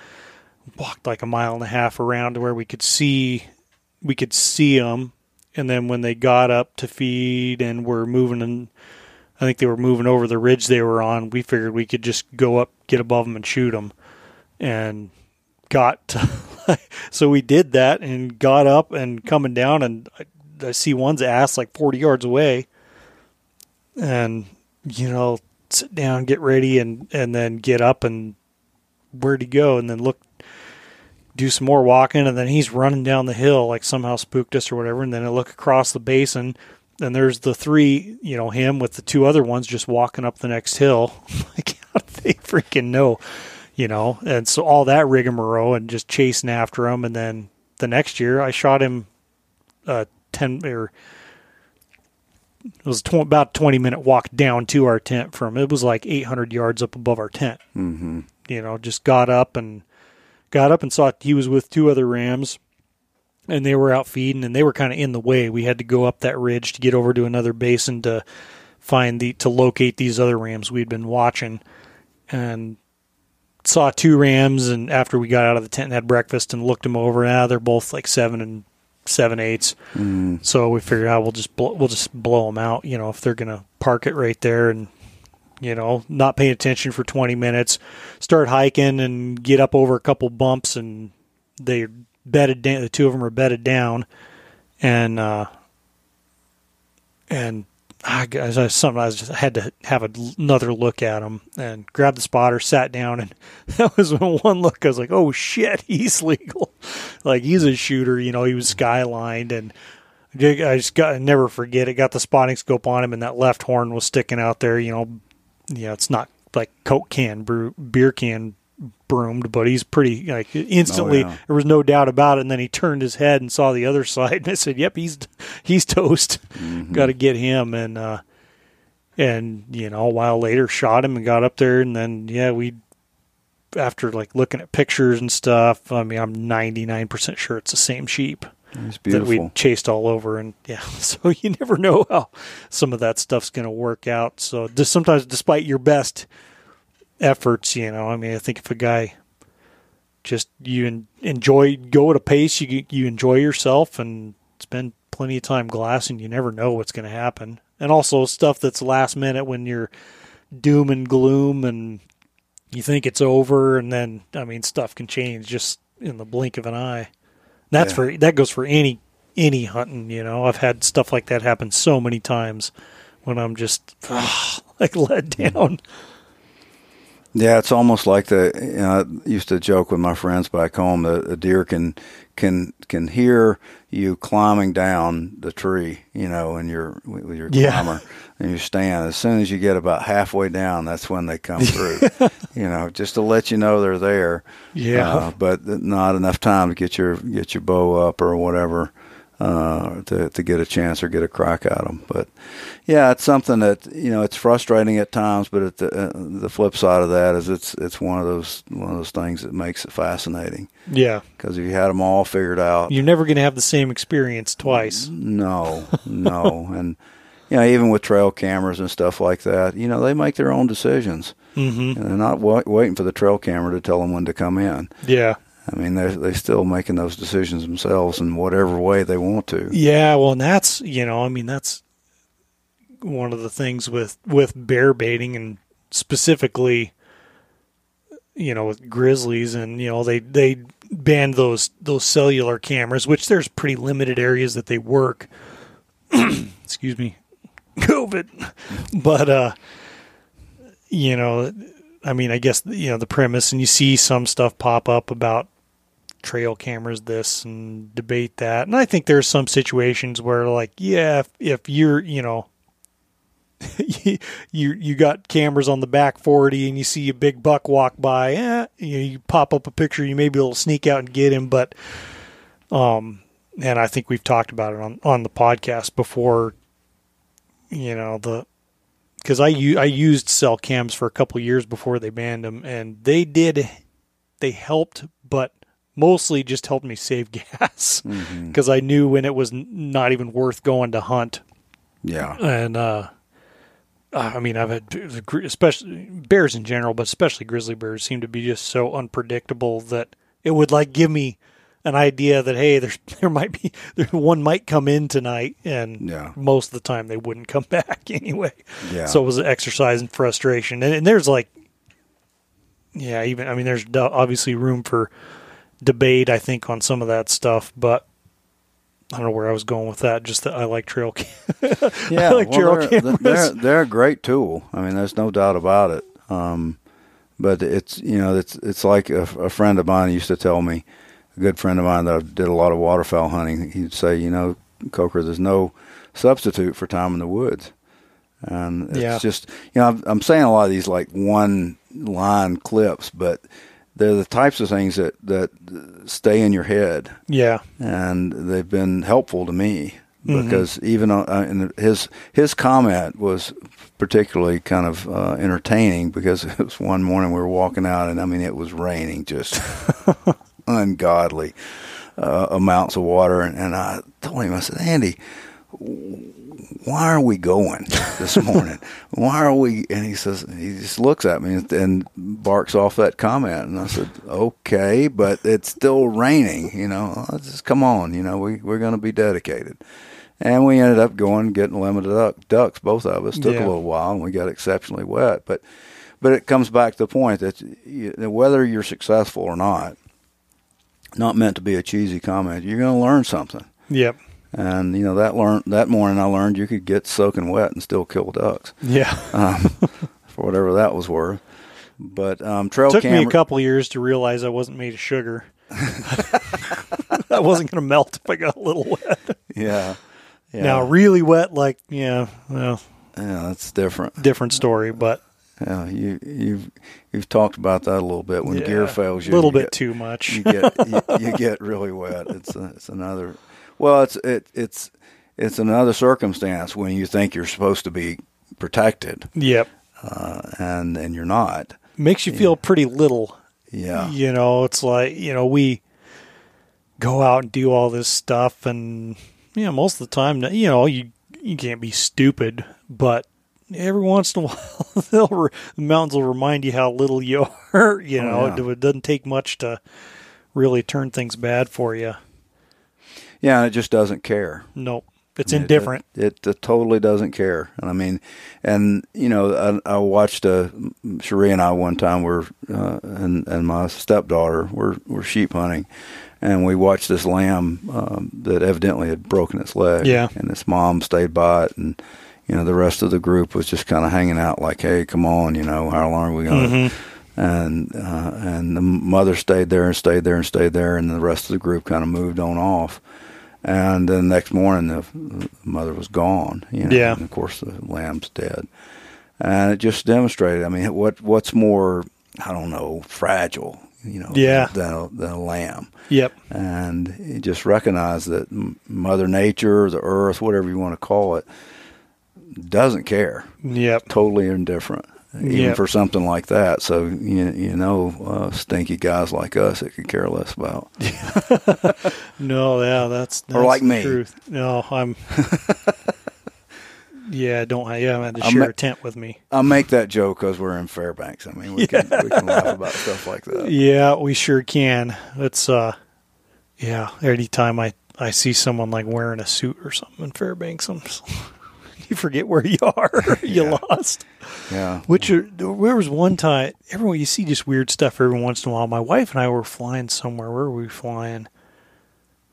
walked like a mile and a half around to where we could see, we could see them, and then when they got up to feed and were moving, and I think they were moving over the ridge they were on, we figured we could just go up, get above them, and shoot them, and got. To, so we did that and got up and coming down and. I, I see one's ass like 40 yards away and you know sit down get ready and and then get up and where'd he go and then look do some more walking and then he's running down the hill like somehow spooked us or whatever and then I look across the basin and there's the three you know him with the two other ones just walking up the next hill. Like how do they freaking know you know? And so all that rigmarole and just chasing after him and then the next year I shot him uh 10 or it was tw- about a 20 minute walk down to our tent from it was like 800 yards up above our tent. Mm-hmm. you know just got up and got up and saw he was with two other rams and they were out feeding and they were kind of in the way we had to go up that ridge to get over to another basin to find the to locate these other rams we'd been watching and saw two rams and after we got out of the tent and had breakfast and looked them over ah they're both like seven and seven eighths Mm. so we figured out we'll just blow, we'll just blow them out. You know, if they're gonna park it right there and you know not paying attention for 20 minutes, start hiking and get up over a couple bumps and they bedded down. The two of them are bedded down, and uh, and I guess I sometimes just had to have another look at him and grabbed the spotter, sat down, and that was one look I was like, "Oh shit, he's legal!" like he's a shooter, you know. He was skylined, and I just got I never forget it. Got the spotting scope on him, and that left horn was sticking out there. You know, yeah, it's not like Coke can, brew, beer can broomed, but he's pretty like instantly. Oh, yeah. There was no doubt about it. And then he turned his head and saw the other side, and I said, "Yep, he's he's toast. Mm-hmm. Got to get him." And uh, and you know, a while later, shot him and got up there, and then yeah, we after like looking at pictures and stuff. I mean, I'm 99 percent sure it's the same sheep that we chased all over and yeah so you never know how some of that stuff's going to work out. So just sometimes despite your best efforts you know i mean i think if a guy just you enjoy go at a pace you you enjoy yourself and spend plenty of time glassing you never know what's going to happen. And also stuff that's last minute when you're doom and gloom and you think it's over and then i mean stuff can change just in the blink of an eye that's Yeah. for that goes for any any hunting you know? I've had stuff like that happen so many times when i'm just like let down Yeah, it's almost like the. You know, I used to joke with my friends back home that a deer can can can hear you climbing down the tree. You know, and you're with your Yeah. climber and you stand. As soon as you get about halfway down, that's when they come through. you know, just to let you know they're there. Yeah. uh, but not enough time to get your get your bow up or whatever. Uh, to to get a chance or get a crack at them, but yeah, it's something that you know it's frustrating at times. But at the uh, the flip side of that is it's it's one of those one of those things that makes it fascinating yeah because if you had them all figured out, you're never going to have the same experience twice no, no, and you know even with trail cameras and stuff like that, you know they make their own decisions mm-hmm. and they're not wa- waiting for the trail camera to tell them when to come in. yeah I mean they're they still making those decisions themselves in whatever way they want to. Yeah, well, and that's you know, I mean, that's one of the things with with bear baiting, and specifically, you know, with grizzlies, and you know, they they banned those those cellular cameras, which there's pretty limited areas that they work. Excuse me, COVID, but uh, you know, I mean, I guess you know the premise, and you see some stuff pop up about trail cameras this and debate that. And I think there's some situations where like, yeah, if, if you're, you know, you you got cameras on the back 40 and you see a big buck walk by, eh, you, know, you pop up a picture, you may be able to sneak out and get him, but um and I think we've talked about it on on the podcast before you know, the cuz I u- I used cell cams for a couple years before they banned them and they did they helped but mostly just helped me save gas Mm-hmm. because I knew when it was n- not even worth going to hunt. Yeah, And uh, I mean, I've had especially bears in general, but especially grizzly bears seem to be just so unpredictable that it would like give me an idea that hey, there's there might be there, one might come in tonight, and Yeah. most of the time they wouldn't come back anyway. Yeah. So it was an exercise in frustration, and, and there's like, yeah, even I mean, there's obviously room for debate, I think, on some of that stuff, but. I don't know where I was going with that. Just that I like trail cam. yeah, like trail they're, cameras. they're they're a great tool. I mean, there's no doubt about it. Um, but it's you know it's it's like a, a friend of mine used to tell me, a good friend of mine that did a lot of waterfowl hunting. He'd say, you know, Coker, there's no substitute for time in the woods. And it's Yeah. just you know I'm, saying a lot of these like one line clips, but they're the types of things that that stay in your head yeah. and they've been helpful to me Mhm. because even on, uh, in his his comment was particularly kind of uh, entertaining because it was one morning we were walking out and I mean it was raining just ungodly uh, amounts of water and, and I told him I said Andy why are we going this morning? why are we? And he says, he just looks at me and barks off that comment. And I said, okay, but it's still raining, you know, just come on, you know, we, we're going to be dedicated. And we ended up going, getting limited duck, ducks, both of us. Took Yeah. a little while and we got exceptionally wet. But, but it comes back to the point that you, whether you're successful or not, not meant to be a cheesy comment, you're going to learn something. Yep. And you know that learn that morning I learned you could get soaking wet and still kill ducks Yeah. um, for whatever that was worth. But um, trail Took camera, me a couple of years to realize I wasn't made of sugar. I wasn't going to melt if I got a little wet. yeah, yeah, Now, really wet, like yeah, well, yeah, that's different. different story. But Yeah, you you've you've talked about that a little bit. When gear fails, you a little you bit get- too much. You get you, you get really wet. It's a, it's another. Well, it's it it's it's another circumstance when you think you're supposed to be protected, yep. uh, and and you're not. Makes you feel pretty little. Yeah. You know, it's like, you know, we go out and do all this stuff and you know, most of the time, you know, you you can't be stupid, but every once in a while they'll re- the mountains will remind you how little you are, you Oh, know, yeah. it, it doesn't take much to really turn things bad for you. Yeah, and it just doesn't care. Nope. It's I mean, indifferent. It, it, it totally doesn't care. And I mean, and you know, I, I watched uh, Cherie and I one time were uh, and and my stepdaughter were were sheep hunting, and we watched this lamb um, that evidently had broken its leg. Yeah. And its mom stayed by it, and you know, the rest of the group was just kind of hanging out, like, "Hey, come on, you know, how long are we going?" to Mhm. and uh, and the mother stayed there and stayed there and stayed there, and the rest of the group kind of moved on off. And then the next morning, the, the mother was gone. You know, Yeah. And of course, the lamb's dead. And it just demonstrated. I mean, what what's more, I don't know, fragile, you know, Yeah. than a, than a lamb. Yep. And you just recognize that Mother Nature, the Earth, whatever you want to call it, doesn't care Yep. totally indifferent, even Yep. for something like that. So you you know, uh, stinky guys like us that could care less about. No, yeah, that's, that's Or like the me. Truth. No, I'm. yeah, don't. You haven't had to I'm share ma- a tent with me. I make that joke because we're in Fairbanks. I mean, we can we can laugh about stuff like that. Yeah, we sure can. It's uh, yeah. Anytime I I see someone like wearing a suit or something in Fairbanks, I'm just, you forget where you are. you Yeah. lost. Yeah, Which are, there was one time. Everyone you see just weird stuff every once in a while. My wife and I were flying somewhere. Where were we flying?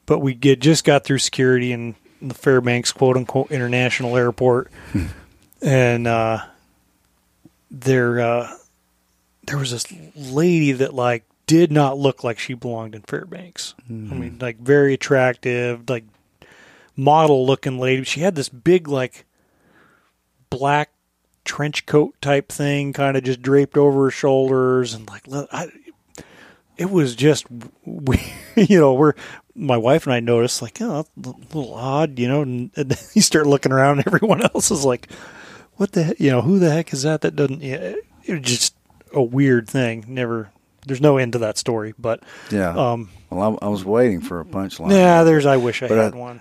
But we get just got through security in the Fairbanks quote unquote international airport, and uh, there uh, there was this lady that like did not look like she belonged in Fairbanks. I mean, like very attractive, like model looking lady. She had this big like black trench coat type thing, kind of just draped over her shoulders, and like I, it was just we, you know, we're my wife and I noticed like, oh, that's a little odd, you know, and, you start looking around, and everyone else is like, what the, heck? you know, who the heck is that? That doesn't. Yeah, it was just a weird thing. Never. There's no end to that story, but yeah. um, well, I, I was waiting for a punchline. yeah, there's. I wish I But I- had one.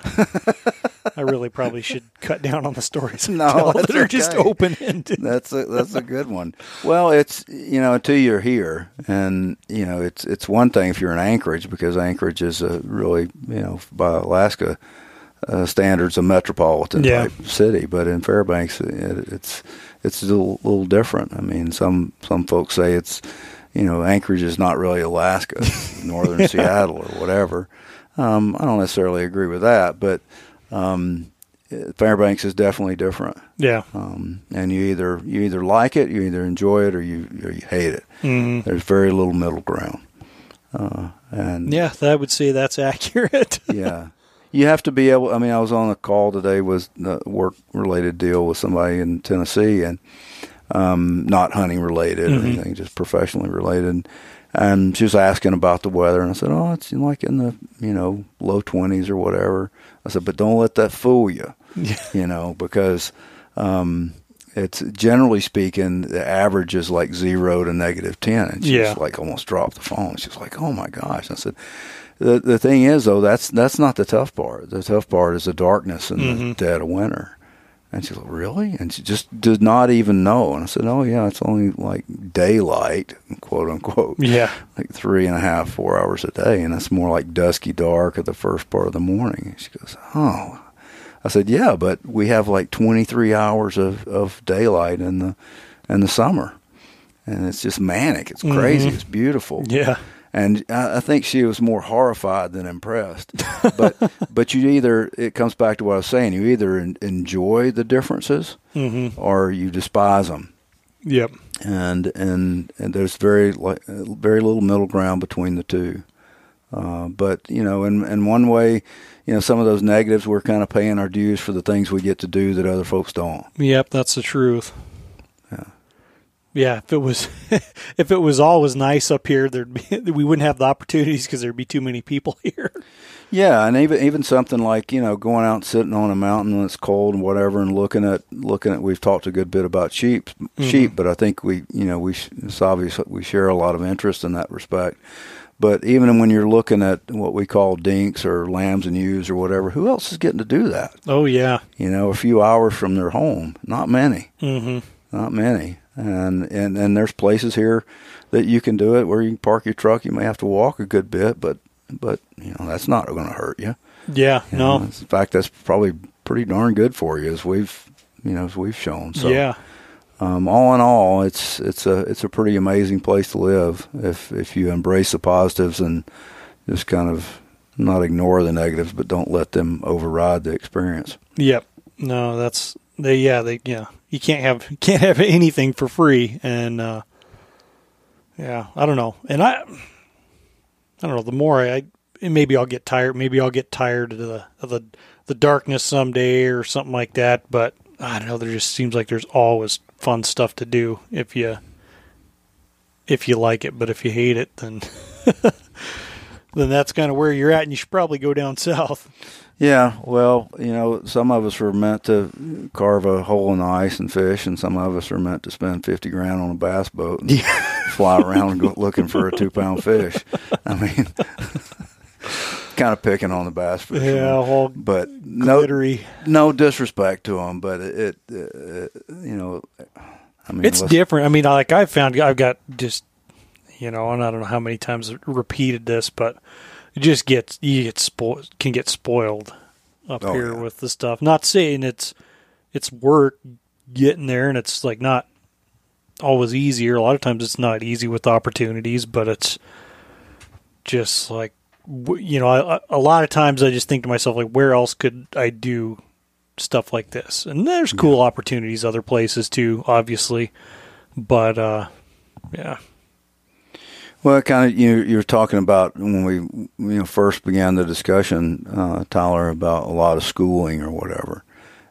I really probably should cut down on the stories. No, that are just open ended. That's a that's a good one. Well, it's you know until you're here, and you know it's it's one thing if you're in Anchorage because Anchorage is a really you know by Alaska uh, standards a metropolitan Yeah. type city, but in Fairbanks it, it's it's a little, little different. I mean, some some folks say it's you know Anchorage is not really Alaska, northern Seattle or whatever. Um, I don't necessarily agree with that, but um, Fairbanks is definitely different Yeah. um, and you either you either like it, you either enjoy it, or you or you hate it. hmm There's very little middle ground, uh, and Yeah, I would say that's accurate. yeah, you have to be able. I mean, I was on a call today with a work related deal with somebody in Tennessee, and um, not hunting related or Mhm. anything, just professionally related. And she was asking about the weather, and I said, "Oh, it's like in the you know low twenties or whatever." I said, "But don't let that fool you." Yeah. you know, because um, it's generally speaking, the average is like zero to negative 10. And she's Yeah. like almost dropped the phone. She's like, oh my gosh. I said, the, the thing is, though, that's, that's not the tough part. The tough part is the darkness and the Mhm. dead of winter. And she's like, really? And she just did not even know. And I said, oh, yeah, it's only like daylight, quote unquote yeah. like three and a half, four hours a day, and it's more like dusky dark at the first part of the morning. She goes, "Oh," I said, "Yeah, but we have like 23 hours of, of daylight in the in the summer, and it's just manic. It's crazy. Mhm. It's beautiful." Yeah. And I, I think she was more horrified than impressed. but but you either it comes back to what I was saying. You either en- enjoy the differences hmm or you despise them Yep. and and and there's very like very little middle ground between the two. Uh, but you know, in in one way, you know, some of those negatives we're kind of paying our dues for the things we get to do that other folks don't. Yep. That's the truth. Yeah. If it was if it was always nice up here, there'd be, we wouldn't have the opportunities because there'd be too many people here. Yeah, and even even something like you know going out and sitting on a mountain when it's cold and whatever, and looking at looking at. We've talked a good bit about sheep, sheep, but I think we you know we it's obvious we share a lot of interest in that respect. But even when you're looking at what we call dinks or lambs and ewes or whatever, who else is getting to do that? Oh yeah, You know, a few hours from their home, not many, hmm not many. And and and there's places here that you can do it where you can park your truck. You may have to walk a good bit, but but you know that's not going to hurt you. yeah, You no, know, in fact, that's probably pretty darn good for you, as we've you know as we've shown. So, yeah, um, all in all, it's it's a it's a pretty amazing place to live if if you embrace the positives and just kind of not ignore the negatives, but don't let them override the experience. yep. No, that's they. Yeah, they. Yeah, you can't have can't have anything for free, and uh, yeah, I don't know, and I, I don't know. The more I, maybe I'll get tired. Maybe I'll get tired of the of the the darkness someday or something like that. But I don't know. There just seems like there's always fun stuff to do if you if you like it. But if you hate it, then then that's kind of where you're at, and you should probably go down south. Yeah, well, you know, some of us are meant to carve a hole in the ice and fish, and some of us are meant to spend fifty grand on a bass boat and fly around looking for a two pound fish. I mean, kind of picking on the bass fishermen. Yeah, all but no, glittery. no disrespect to them, but it, it uh, you know, I mean, It's different. I mean, like I've found, I've got just, you know, and I don't know how many times repeated this, but it just gets you get spo- can get spoiled up Oh, here yeah. with the stuff. Not saying it's it's work getting there, and it's like not always easier. A lot of times it's not easy with opportunities, but it's just like you know, I, a lot of times I just think to myself like, where else could I do stuff like this? And there's cool opportunities other places too, obviously, but uh, yeah, Well, kind of you you were talking about when we you know first began the discussion, uh, Tyler, about a lot of schooling or whatever,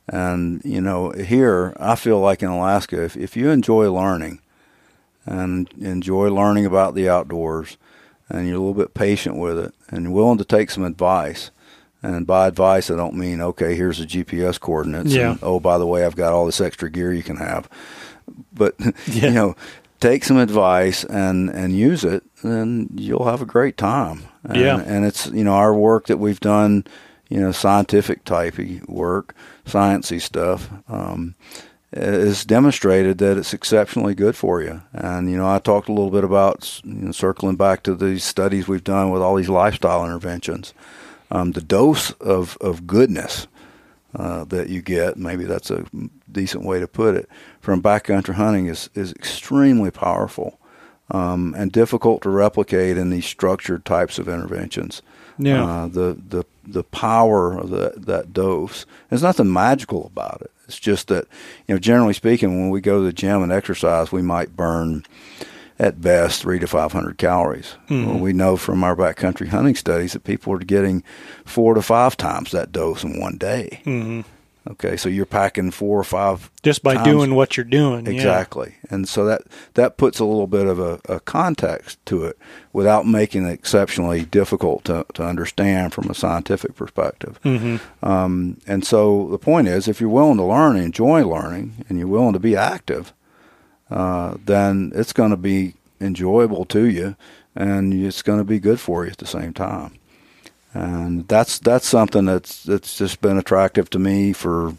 and you know here I feel like in Alaska, if if you enjoy learning, and enjoy learning about the outdoors, and you're a little bit patient with it, and you're willing to take some advice. And by advice, I don't mean okay. Here's the GPS coordinates. Yeah. And, oh, by the way, I've got all this extra gear you can have. But Yeah. you know, take some advice and and use it, then you'll have a great time. And, Yeah. and it's you know our work that we've done, you know, scientific typey work, sciencey stuff. Um, is demonstrated that it's exceptionally good for you. And you know, I talked a little bit about you know, circling back to these studies we've done with all these lifestyle interventions. Um, the dose of of goodness uh, that you get, maybe that's a decent way to put it, from backcountry hunting is is extremely powerful um, and difficult to replicate in these structured types of interventions. Yeah. Uh, the the the power of that that dose. There's nothing magical about it. It's just that you know, generally speaking, when we go to the gym and exercise, we might burn at best three to five hundred calories. Mhm. Well, we know from our backcountry hunting studies that people are getting four to five times that dose in one day. hmm Okay, so you're packing four or five just by times- doing what you're doing. yeah. Exactly, and so that that puts a little bit of a, a context to it without making it exceptionally difficult to, to understand from a scientific perspective. hmm Um, and so the point is, if you're willing to learn and enjoy learning, and you're willing to be active, uh, then it's going to be enjoyable to you, and it's going to be good for you at the same time. And that's that's something that's that's just been attractive to me for,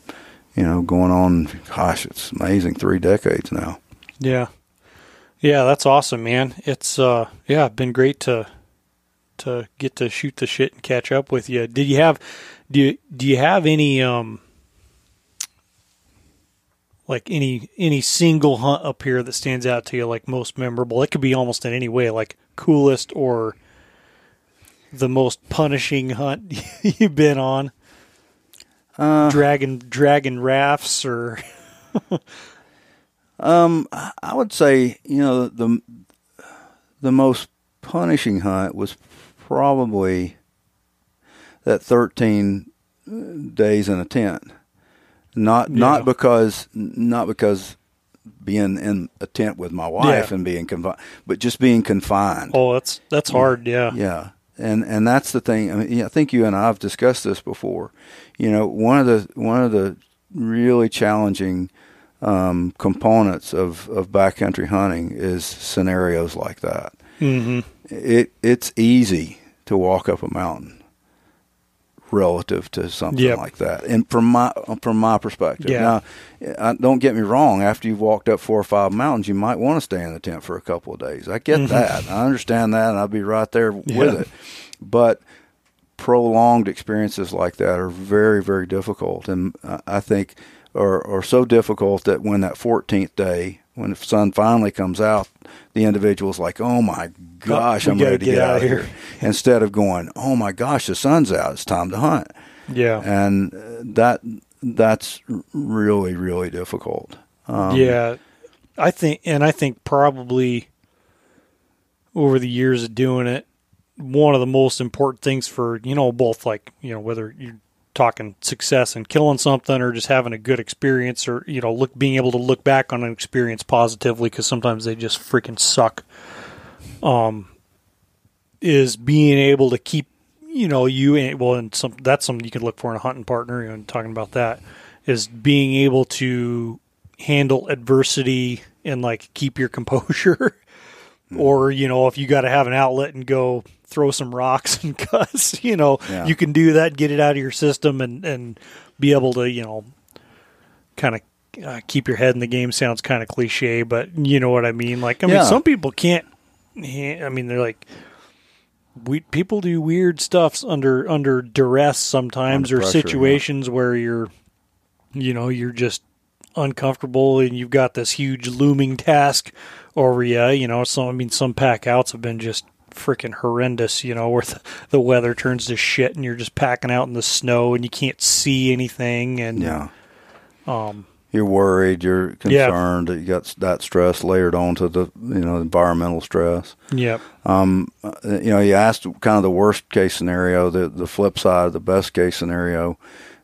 you know, going on. Gosh, it's amazing, three decades now. Yeah. Yeah, that's awesome, man. It's uh yeah, been great to to get to shoot the shit and catch up with you. Did you have do you do you have any um like any any single hunt up here that stands out to you like most memorable? It could be almost in any way, like coolest or the most punishing hunt you've been on. Uh, Dragon dragon rafts or Um, I would say you know the the most punishing hunt was probably that thirteen days in a tent. Not Yeah. not because not because being in a tent with my wife Yeah. and being confined, but just being confined. Oh, that's that's hard. Yeah. Yeah, and and that's the thing. I mean, I think you and I have discussed this before. You know, one of the one of the really challenging um, components of of backcountry hunting is scenarios like that. hmm It it's easy to walk up a mountain relative to something Yep. like that, and from my from my perspective. Yeah. Now, don't get me wrong. After you've walked up four or five mountains, you might want to stay in the tent for a couple of days. I get that. I understand that, and I'll be right there with Mm-hmm. Yeah. it. But prolonged experiences like that are very, very difficult, and uh, I think are are so difficult that when that 14th day, when the sun finally comes out, the individual's like, "Oh my gosh, we I'm ready to get get, out of here." here," instead of going, "Oh my gosh, the sun's out, it's time to hunt," Yeah. and uh, that that's really, really difficult. Um, yeah. I think, and I think probably over the years of doing it, one of the most important things for you know both like you know whether you're talking success and killing something or just having a good experience or you know look being able to look back on an experience positively because sometimes they just freaking suck. Um is being able to keep you know you well and some that's something you can look for in a hunting partner you know, talking about that is being able to handle adversity and like keep your composure or you know if you got to have an outlet and go throw some rocks and cuss you know Yeah. you can do that get it out of your system and and be able to you know kind of uh, keep your head in the game sounds kind of cliche but you know what i mean like i mean some people can't i mean they're like we people do weird stuff under under duress sometimes Under or pressure, yeah. situations where you're you know you're just uncomfortable and you've got this huge looming task over you you know some i mean some pack outs have been just freaking horrendous you know where the, the weather turns to shit and you're just packing out in the snow and you can't see anything and yeah. um You're worried. You're Yeah. concerned that you got that stress layered onto the you know environmental stress. yeah Um, uh, you know, you asked kind of the worst case scenario. The the flip side, of the best case scenario,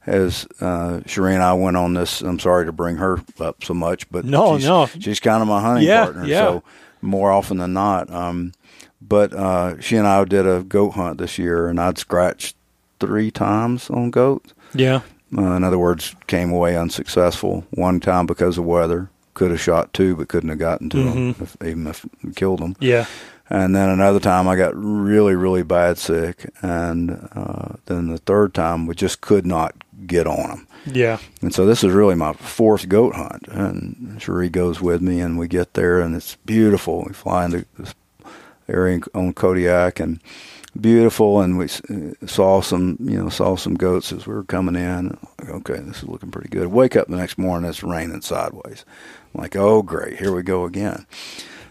is uh, Sheree and I went on this. I'm sorry to bring her up so much, but No, she's, no. she's kind of my hunting Yeah, partner. yeah. So more often than not, um, but uh, she and I did a goat hunt this year, and I'd scratched three times on goats. yeah Uh, in other words, came away unsuccessful. One time because of weather. Could have shot two, but couldn't have gotten to them, Mhm. if, even if killed them. yeah And then another time I got really, really bad sick. And uh, then the third time we just could not get on them. yeah And so this is really my fourth goat hunt. And Cherie goes with me, and we get there, and it's beautiful. We fly into this area on Kodiak, and beautiful. And we uh, saw some, you know, saw some goats as we were coming in. Like, okay, this is looking pretty good. Wake up the next morning, it's raining sideways. I'm like, oh, great, here we go again.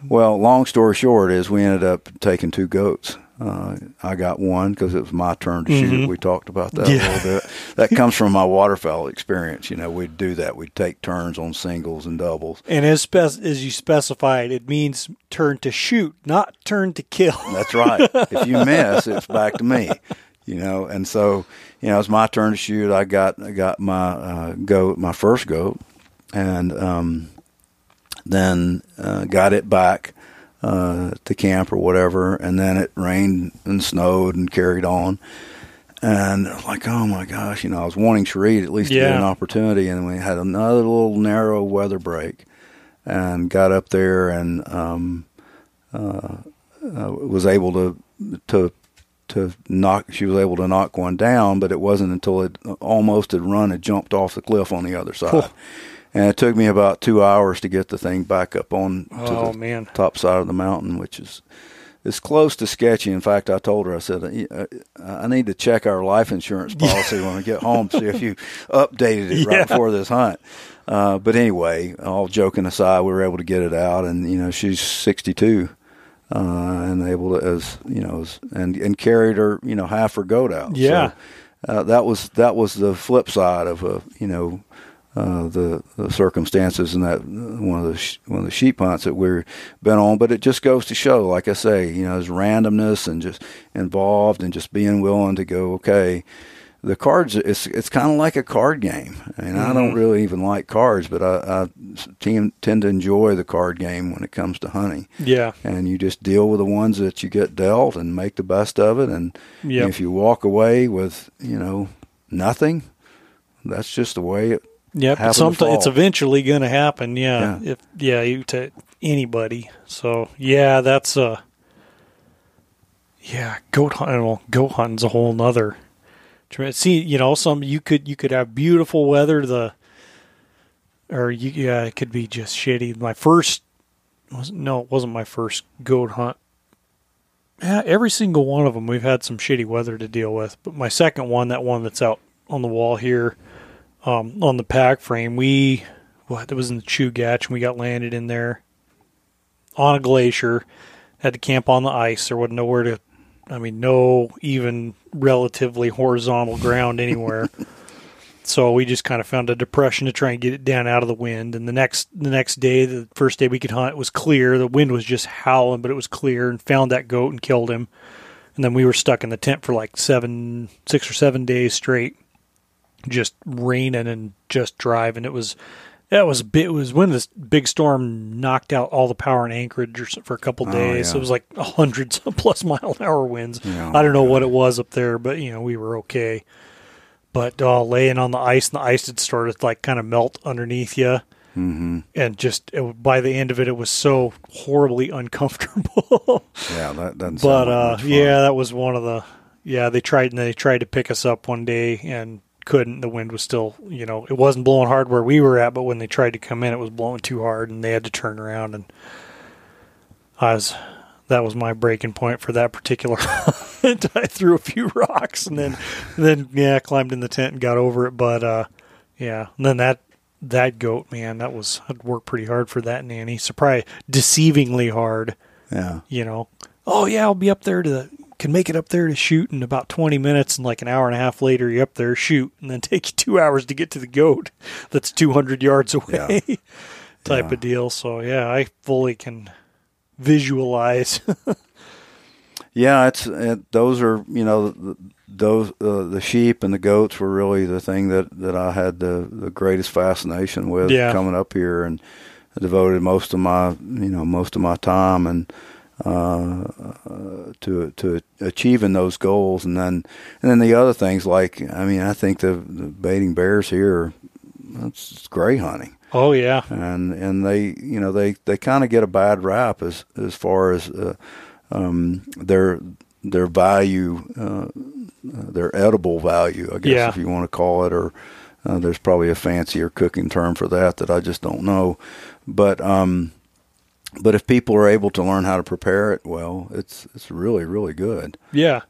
Well, long story short is we ended up taking two goats. Uh, I got one because it was my turn to shoot. Mhm. We talked about that Yeah. a little bit. That comes from my waterfowl experience. You know, we'd do that. We'd take turns on singles and doubles. and as spec- as you specified it means turn to shoot not turn to kill That's right. if you miss, it's back to me. You know, and so you know, it's my turn to shoot. I got I got my uh, goat, my first goat, and um, then uh, got it back uh, to camp or whatever, and then it rained and snowed and carried on. And like, oh my gosh, you know, I was wanting Sheree to at least to get an opportunity, and we had another little narrow weather break, and got up there and um, uh, uh, was able to to to knock. She was able to knock one down, but it wasn't until it almost had run and jumped off the cliff on the other side. Cool. And it took me about two hours to get the thing back up on to oh the man top side of the mountain, which is is close to sketchy. In fact, I told her I said "I- I need to check our life insurance policy when we get home, to see if you updated it Yeah. right before this hunt. Uh, but anyway, all joking aside, we were able to get it out, and you know she's sixty two. Uh, and able to, as you know, as, and and carried her, you know, half her goat out. Yeah. So, uh, that was that was the flip side of a, you know, uh, the, the circumstances and that one of the sh- one of the sheep hunts that we've been on. But it just goes to show, like I say, you know, there's randomness and just involved and just being willing to go. Okay, the cards it's it's kind of like a card game. I mean, I don't really even like cards, but I, I tend, tend to enjoy the card game when it comes to hunting. Yeah. And you just deal with the ones that you get dealt and make the best of it. And Yep. if you walk away with you know nothing, that's just the way it. Yep. It's, something, it's eventually going to happen. Yeah. Yeah. If yeah, you to anybody. So yeah, that's uh yeah, goat hunting. Well, goat hunting's a whole nother. See, you know, some you could you could have beautiful weather. The or you yeah, it could be just shitty. My first was no, it wasn't my first goat hunt. Yeah, every single one of them we've had some shitty weather to deal with. But my second one, that one that's out on the wall here, um, on the pack frame, we what it was in the Chugach, and we got landed in there on a glacier. Had to camp on the ice. There wasn't nowhere to, I mean, no even relatively horizontal ground anywhere. so we just kind of found a depression to try and get it down out of the wind. And the next the next day, the first day we could hunt, it was clear. The wind was just howling, but it was clear, and found that goat and killed him. And then we were stuck in the tent for like seven, six or seven days straight, just raining and just driving. It was that was a bit. It was when this big storm knocked out all the power in Anchorage for a couple Oh, days. yeah. It was like a hundred plus mile an hour winds. Yeah, I don't know what it was up there, but you know we were okay. But uh, laying on the ice, and the ice had started to, like kind of melt underneath you, hmm and just it, by the end of it, it was so horribly uncomfortable. Yeah, that doesn't. but uh, yeah, that was one of the. Yeah, they tried and they tried to pick us up one day and couldn't. The wind was still, you know, it wasn't blowing hard where we were at, but when they tried to come in, it was blowing too hard, and they had to turn around. And I was, that was my breaking point for that particular. I threw a few rocks and then, then yeah, climbed in the tent and got over it. But uh, yeah, and then that that goat man, that was I'd worked pretty hard for that nanny. Surprise, deceivingly hard yeah. you know, oh yeah, I'll be up there to can make it up there to shoot in about 20 minutes and like an hour and a half later you're up there shoot and then take you 2 hours to get to the goat that's 200 yards away type Yeah. of deal. So yeah, I fully can visualize. Yeah, it's it, those are you know those uh, the sheep and the goats were really the thing that, that I had the, the greatest fascination with Yeah. coming up here and I devoted most of my you know most of my time and uh, to to achieving those goals and then and then the other things like I mean I think the, the baiting bears here that's gray hunting oh yeah. and and they you know they they kind of get a bad rap as as far as uh, um, their their value uh, their edible value I guess Yeah. if you want to call it or uh, there's probably a fancier cooking term for that that I just don't know but um but if people are able to learn how to prepare it well it's it's really really good Yeah.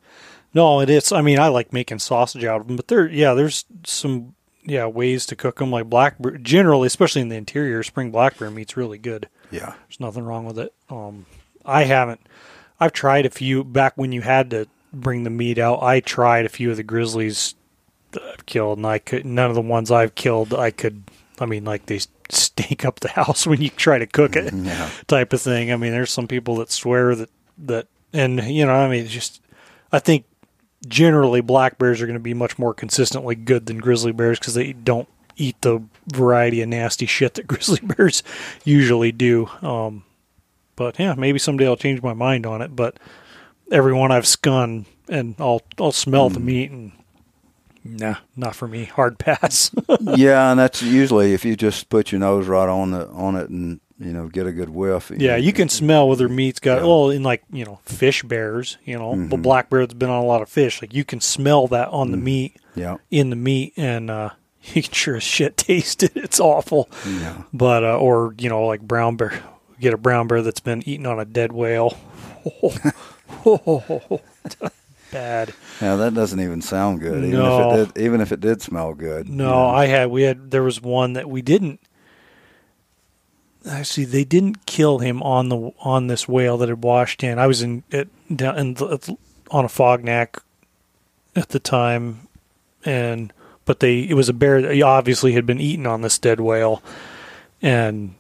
No, it is. I mean, I like making sausage out of them, but there, yeah, there's some, yeah, ways to cook them. Like black bear, generally, especially in the interior, spring black bear meat's really good. yeah There's nothing wrong with it. Um, I haven't. I've tried a few back when you had to bring the meat out. I tried a few of the grizzlies that I've killed, and I could none of the ones I've killed. I could. I mean, like they stink up the house when you try to cook it, yeah type of thing. I mean, there's some people that swear that that, and you know, I mean, it's just. I think generally black bears are going to be much more consistently good than grizzly bears because they don't eat the variety of nasty shit that grizzly bears usually do. Um, but yeah, maybe someday I'll change my mind on it. But everyone I've scun and I'll I'll smell the meat and nah, not for me. Hard pass. yeah and that's usually if you just put your nose right on the on it and you know get a good whiff yeah, you can smell whether meat's got Yeah. well in like you know fish bears. You know, the Mhm. black bear that's been on a lot of fish. Like you can smell that on the Mm. meat. yeah in the meat and uh you can sure as shit taste it. It's awful. yeah But uh or, you know, like brown bear get a brown bear that's been eaten on a dead whale. Bad. Yeah, that doesn't even sound good. Even No. if it did, even if it did smell good. No, you know. I had we had there was one that we didn't actually they didn't kill him on the on this whale that had washed in. I was in it down in the, on Afognak at the time and but they it was a bear that obviously had been eaten on this dead whale and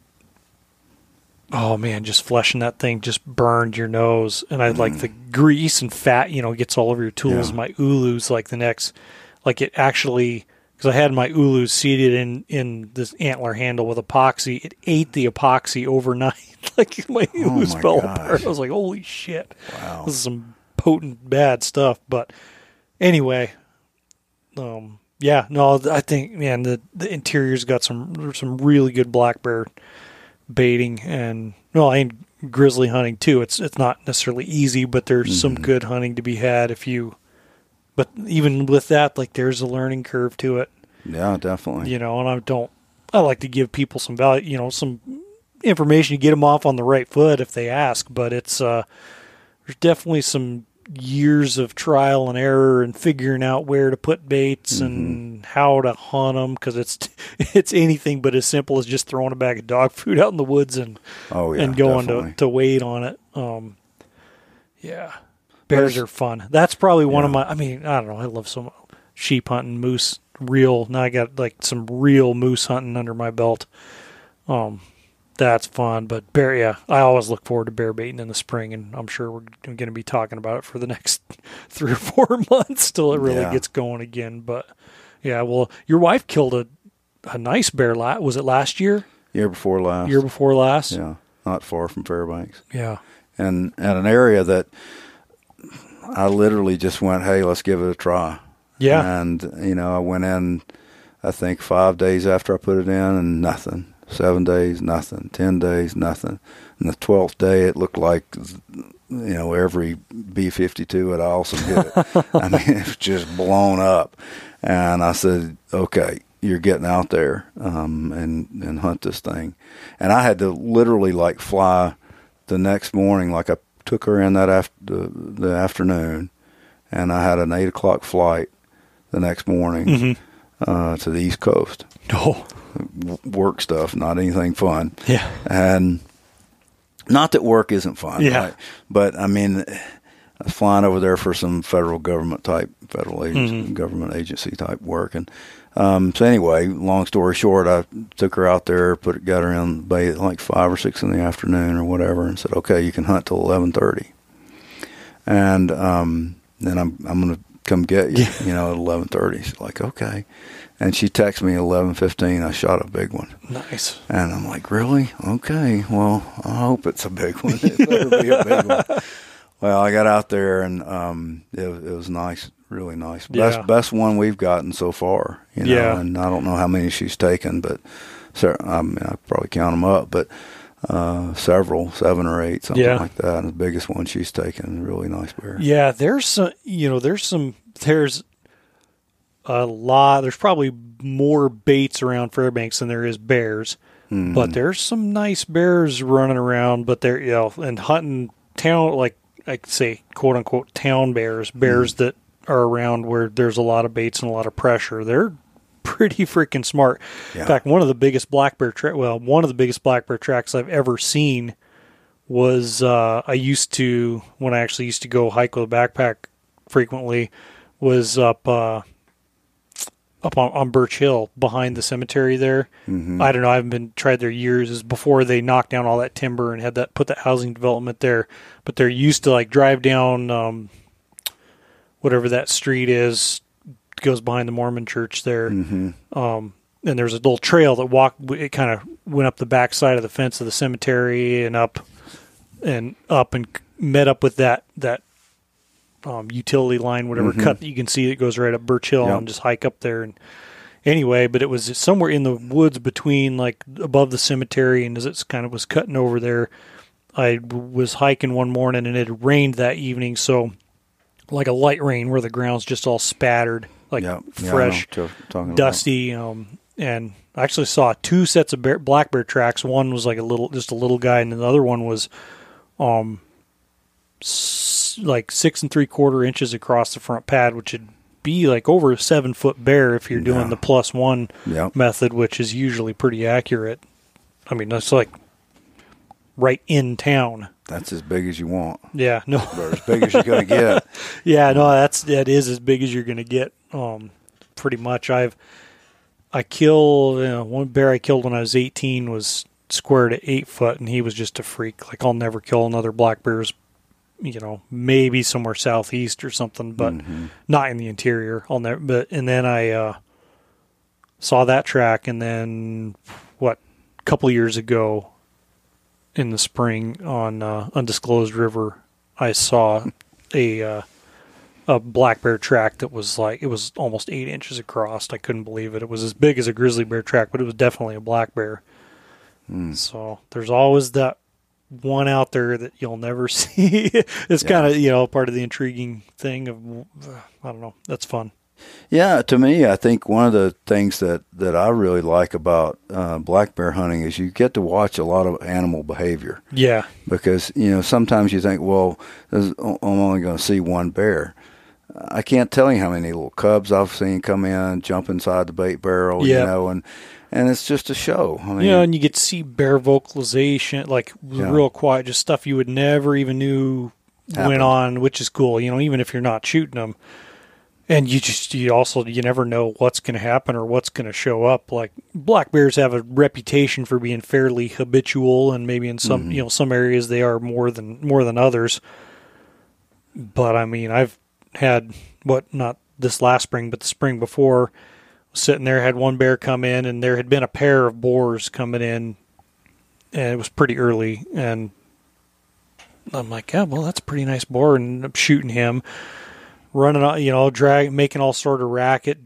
oh man just fleshing that thing just burned your nose and i like the grease and fat you know gets all over your tools Yeah. my ulu's like the next like it actually because I had my Ulus seated in in this antler handle with epoxy. It ate the epoxy overnight. like my Ulus Oh my fell gosh. apart. I was like, holy shit, Wow. this is some potent bad stuff. But anyway, um, yeah, no, I think man, the the interior's got some some really good black bear baiting and well, and grizzly hunting too. It's it's not necessarily easy, but there's some Mm-hmm. good hunting to be had if you. But even with that, like there's a learning curve to it, Yeah, definitely. you know. And I don't. I like to give people some value, you know, some information to get them off on the right foot if they ask. But it's uh, there's definitely some years of trial and error and figuring out where to put baits Mm-hmm. and how to hunt them because it's it's anything but as simple as just throwing a bag of dog food out in the woods and Oh yeah, and going definitely. to, to wait on it. Um, yeah, bears are fun. That's probably one of my. I mean, I don't know. I love some sheep hunting, moose, real. Now I got like some real moose hunting under my belt. Um, that's fun. But bear, yeah, I always look forward to bear baiting in the spring, and I'm sure we're going to be talking about it for the next three or four months till it really Yeah. gets going again. But yeah, well, your wife killed a a nice bear. La- was it last year? year before last. Year before last? yeah, not far from Fairbanks, Yeah. and at an area that I literally just went, "Hey, let's give it a try." Yeah. and you know, I went in. I think five days after I put it in, and nothing. Seven days, nothing. Ten days, nothing. And the twelfth day, it looked like you know every B fifty two had also hit it. I mean, it was just blown up. And I said, "Okay, you're getting out there um, and and hunt this thing." And I had to literally like fly the next morning. Like I took her in that after the, the afternoon, and I had an eight o'clock flight the next morning Mhm. uh, to the East Coast. Oh, Work stuff, not anything fun. yeah. And not that work isn't fun, Yeah. right? But I mean, I was flying over there for some federal government type, federal agency, Mhm. government agency type work. And um, so anyway, long story short, I took her out there, put got her in the bay at like five or six in the afternoon or whatever, and said, "Okay, you can hunt till eleven thirty. And um, then I'm I'm gonna come get you, Yeah. you know, at eleven thirty. She's like, "Okay." And she texted me eleven fifteen. I shot a big one. Nice. And I'm like, really? Okay. Well, I hope it's a big one. It better be a big one. Well, I got out there and um, it, was- it was nice, really nice. Best Yeah. best one we've gotten so far. You know, Yeah. and I don't know how many she's taken, but cer- I mean, I probably count them up, but uh, several, seven or eight, something Yeah. like that. And the biggest one she's taken, really nice bear. Yeah, there's some, you know, there's some, there's a lot, there's probably more baits around Fairbanks than there is bears, Mhm. but there's some nice bears running around, but they're, you know, and hunting town, like I could say, quote unquote, town bears, bears that are around where there's a lot of baits and a lot of pressure. They're pretty freaking smart. Yeah. In fact, one of the biggest black bear tra- well, one of the biggest black bear tracks I've ever seen was uh, I used to when I actually used to go hike with a backpack frequently was up uh, up on, on Birch Hill behind the cemetery there. Mhm. I don't know. I haven't been tried there years. Is before they knocked down all that timber and had that put that housing development there. But they're used to like drive down um, whatever that street is goes behind the Mormon church there Mhm. um, and there's a little trail that walked. It kind of went up the back side of the fence of the cemetery and up and up and met up with that that um, utility line, whatever cut that you can see that goes right up Birch Hill Yep. and just hike up there. And anyway, but it was somewhere in the woods between like above the cemetery and as it's kind of was cutting over there. I was hiking one morning and it had rained that evening, so like a light rain where the ground's just all spattered, like Yeah, yeah, know fresh about. dusty um and I actually saw two sets of bear, black bear tracks one was like a little just a little guy and the other one was um like six and three quarter inches across the front pad which would be like over a seven foot bear if you're doing Yeah. the plus one Yep. method which is usually pretty accurate i mean that's like right in town That's as big as you want, yeah no or as big as you're going to get. Yeah, no, that's that is as big as you're gonna get. Um, pretty much. I've I killed you know, one bear I killed when I was 18 was squared at eight foot, and he was just a freak. Like I'll never kill another black bear's you know, maybe somewhere southeast or something, but Mm-hmm. not in the interior. I'll never. But and then I uh, saw that track, and then what? A couple years ago, in the spring on uh, undisclosed river, I saw a uh, a black bear track that was like it was almost eight inches across. I couldn't believe it. It was as big as a grizzly bear track, but it was definitely a black bear. So there's always that one out there that you'll never see. it's Yeah. kind of you know part of the intriguing thing of I don't know. That's fun. Yeah, to me, I think one of the things that, that I really like about uh, black bear hunting is you get to watch a lot of animal behavior Yeah, because you know sometimes you think, well, there's, I'm only going to see one bear. I can't tell you how many little cubs I've seen come in, jump inside the bait barrel, Yeah. you know, and and it's just a show. I mean, you know, and you get to see bear vocalization, like Yeah. real quiet, just stuff you would never even knew went on, which is cool. You know, even if you're not shooting them, and you just you also you never know what's going to happen or what's going to show up. Like black bears have a reputation for being fairly habitual, and maybe in some Mm-hmm. you know some areas they are more than more than others. But I mean, I've had what not this last spring, but the spring before sitting there had one bear come in and there had been a pair of boars coming in and it was pretty early and I'm like, yeah, well, that's a pretty nice boar, and I'm shooting him, running, out, you know, drag, making all sort of racket,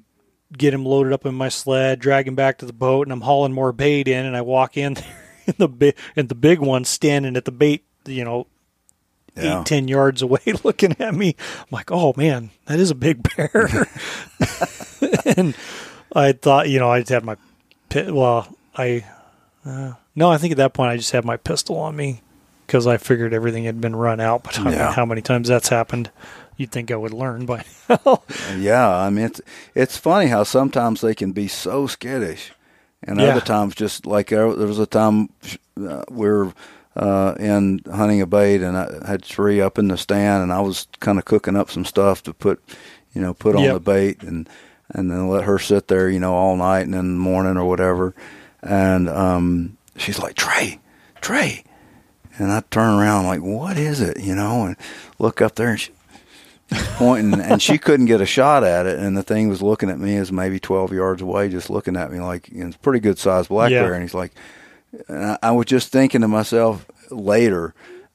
get him loaded up in my sled, drag him back to the boat, and I'm hauling more bait in, and I walk in, and the big, and the big one standing at the bait, you know, Yeah. eight, ten yards away, looking at me. I'm like, oh man, that is a big bear. and I thought, you know, I just had my, well, I, uh, no, I think at that point I just had my pistol on me because I figured everything had been run out. But I Yeah. how many times that's happened? You'd think I would learn by now. Yeah, I mean it's it's funny how sometimes they can be so skittish, and Yeah. other times just like there, there was a time uh, we were uh, in hunting a bait, and I had three up in the stand, and I was kind of cooking up some stuff to put, you know, put on Yep. the bait, and and then let her sit there, you know, all night and in the morning or whatever, and um, she's like Trey, Trey, and I turn around like, what is it, you know, and look up there, and she pointing and she couldn't get a shot at it. And the thing was looking at me as maybe 12 yards away just looking at me like you know, it's a pretty good sized black Yeah. bear. And he's like and I, I was just thinking to myself later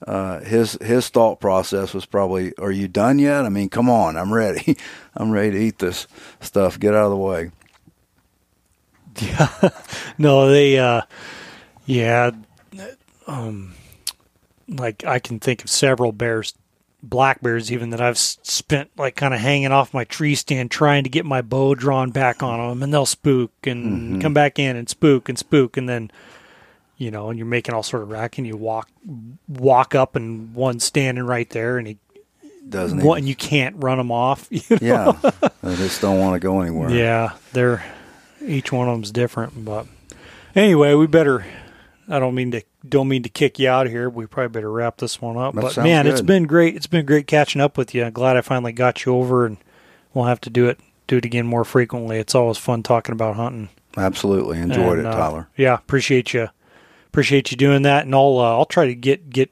uh, his his thought process was probably are you done yet? I mean come on i'm ready. I'm ready to eat this stuff. Get out of the way. Yeah. no, they uh yeah, um like I can think of several bears black bears even that I've spent like kind of hanging off my tree stand trying to get my bow drawn back on them and they'll spook and come back in and spook and spook and then you know and you're making all sort of rack and you walk walk up and one standing right there and he doesn't one and you can't run them off you know? yeah they just don't want to go anywhere Yeah, they're each one of them's different, but anyway, we better. I don't mean to don't mean to kick you out of here. We probably better wrap this one up. That but man, it's been great. It's been great catching up with you. I'm glad I finally got you over, and we'll have to do it do it again more frequently. It's always fun talking about hunting. absolutely enjoyed And, it uh, tyler Yeah, appreciate you. Appreciate you doing that, and I'll uh, I'll try to get get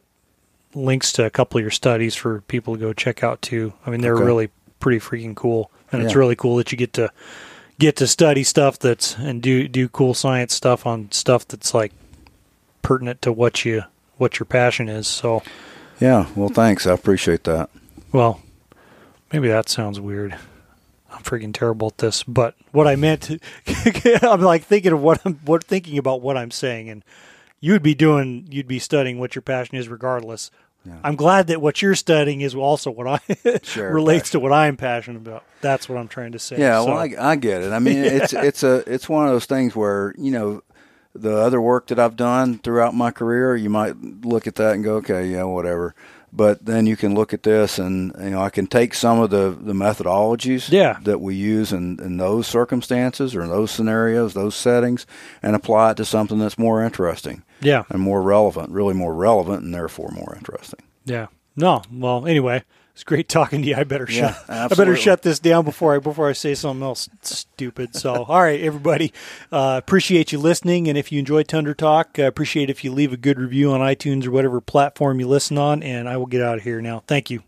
links to a couple of your studies for people to go check out too. I mean, they're Okay. really pretty freaking cool, and it's really cool that you get to get to study stuff that's and do do cool science stuff on stuff that's like pertinent to what you what your passion is. So, yeah well thanks i appreciate that well, maybe that sounds weird. I'm freaking terrible at this, but what I meant, to I'm like thinking of what I'm what thinking about what I'm saying, and you'd be doing, you'd be studying what your passion is, regardless. Yeah. I'm glad that what you're studying is also what I Share relates to what I'm passionate about. That's what I'm trying to say. Yeah, So, well, I, I get it. I mean, it's it's a it's one of those things where you know the other work that I've done throughout my career, you might look at that and go, okay, yeah, whatever. But then you can look at this, and you know, I can take some of the the methodologies Yeah. that we use in in those circumstances or in those scenarios, those settings, and apply it to something that's more interesting yeah, and more relevant, really more relevant, and therefore more interesting. yeah. No, well, anyway, It's great talking to you. I better Yeah, shut. I better shut this down before I before I say something else stupid. So, all right, everybody, uh, appreciate you listening, and if you enjoy Tundra Talk, uh, appreciate if you leave a good review on iTunes or whatever platform you listen on. And I will get out of here now. Thank you.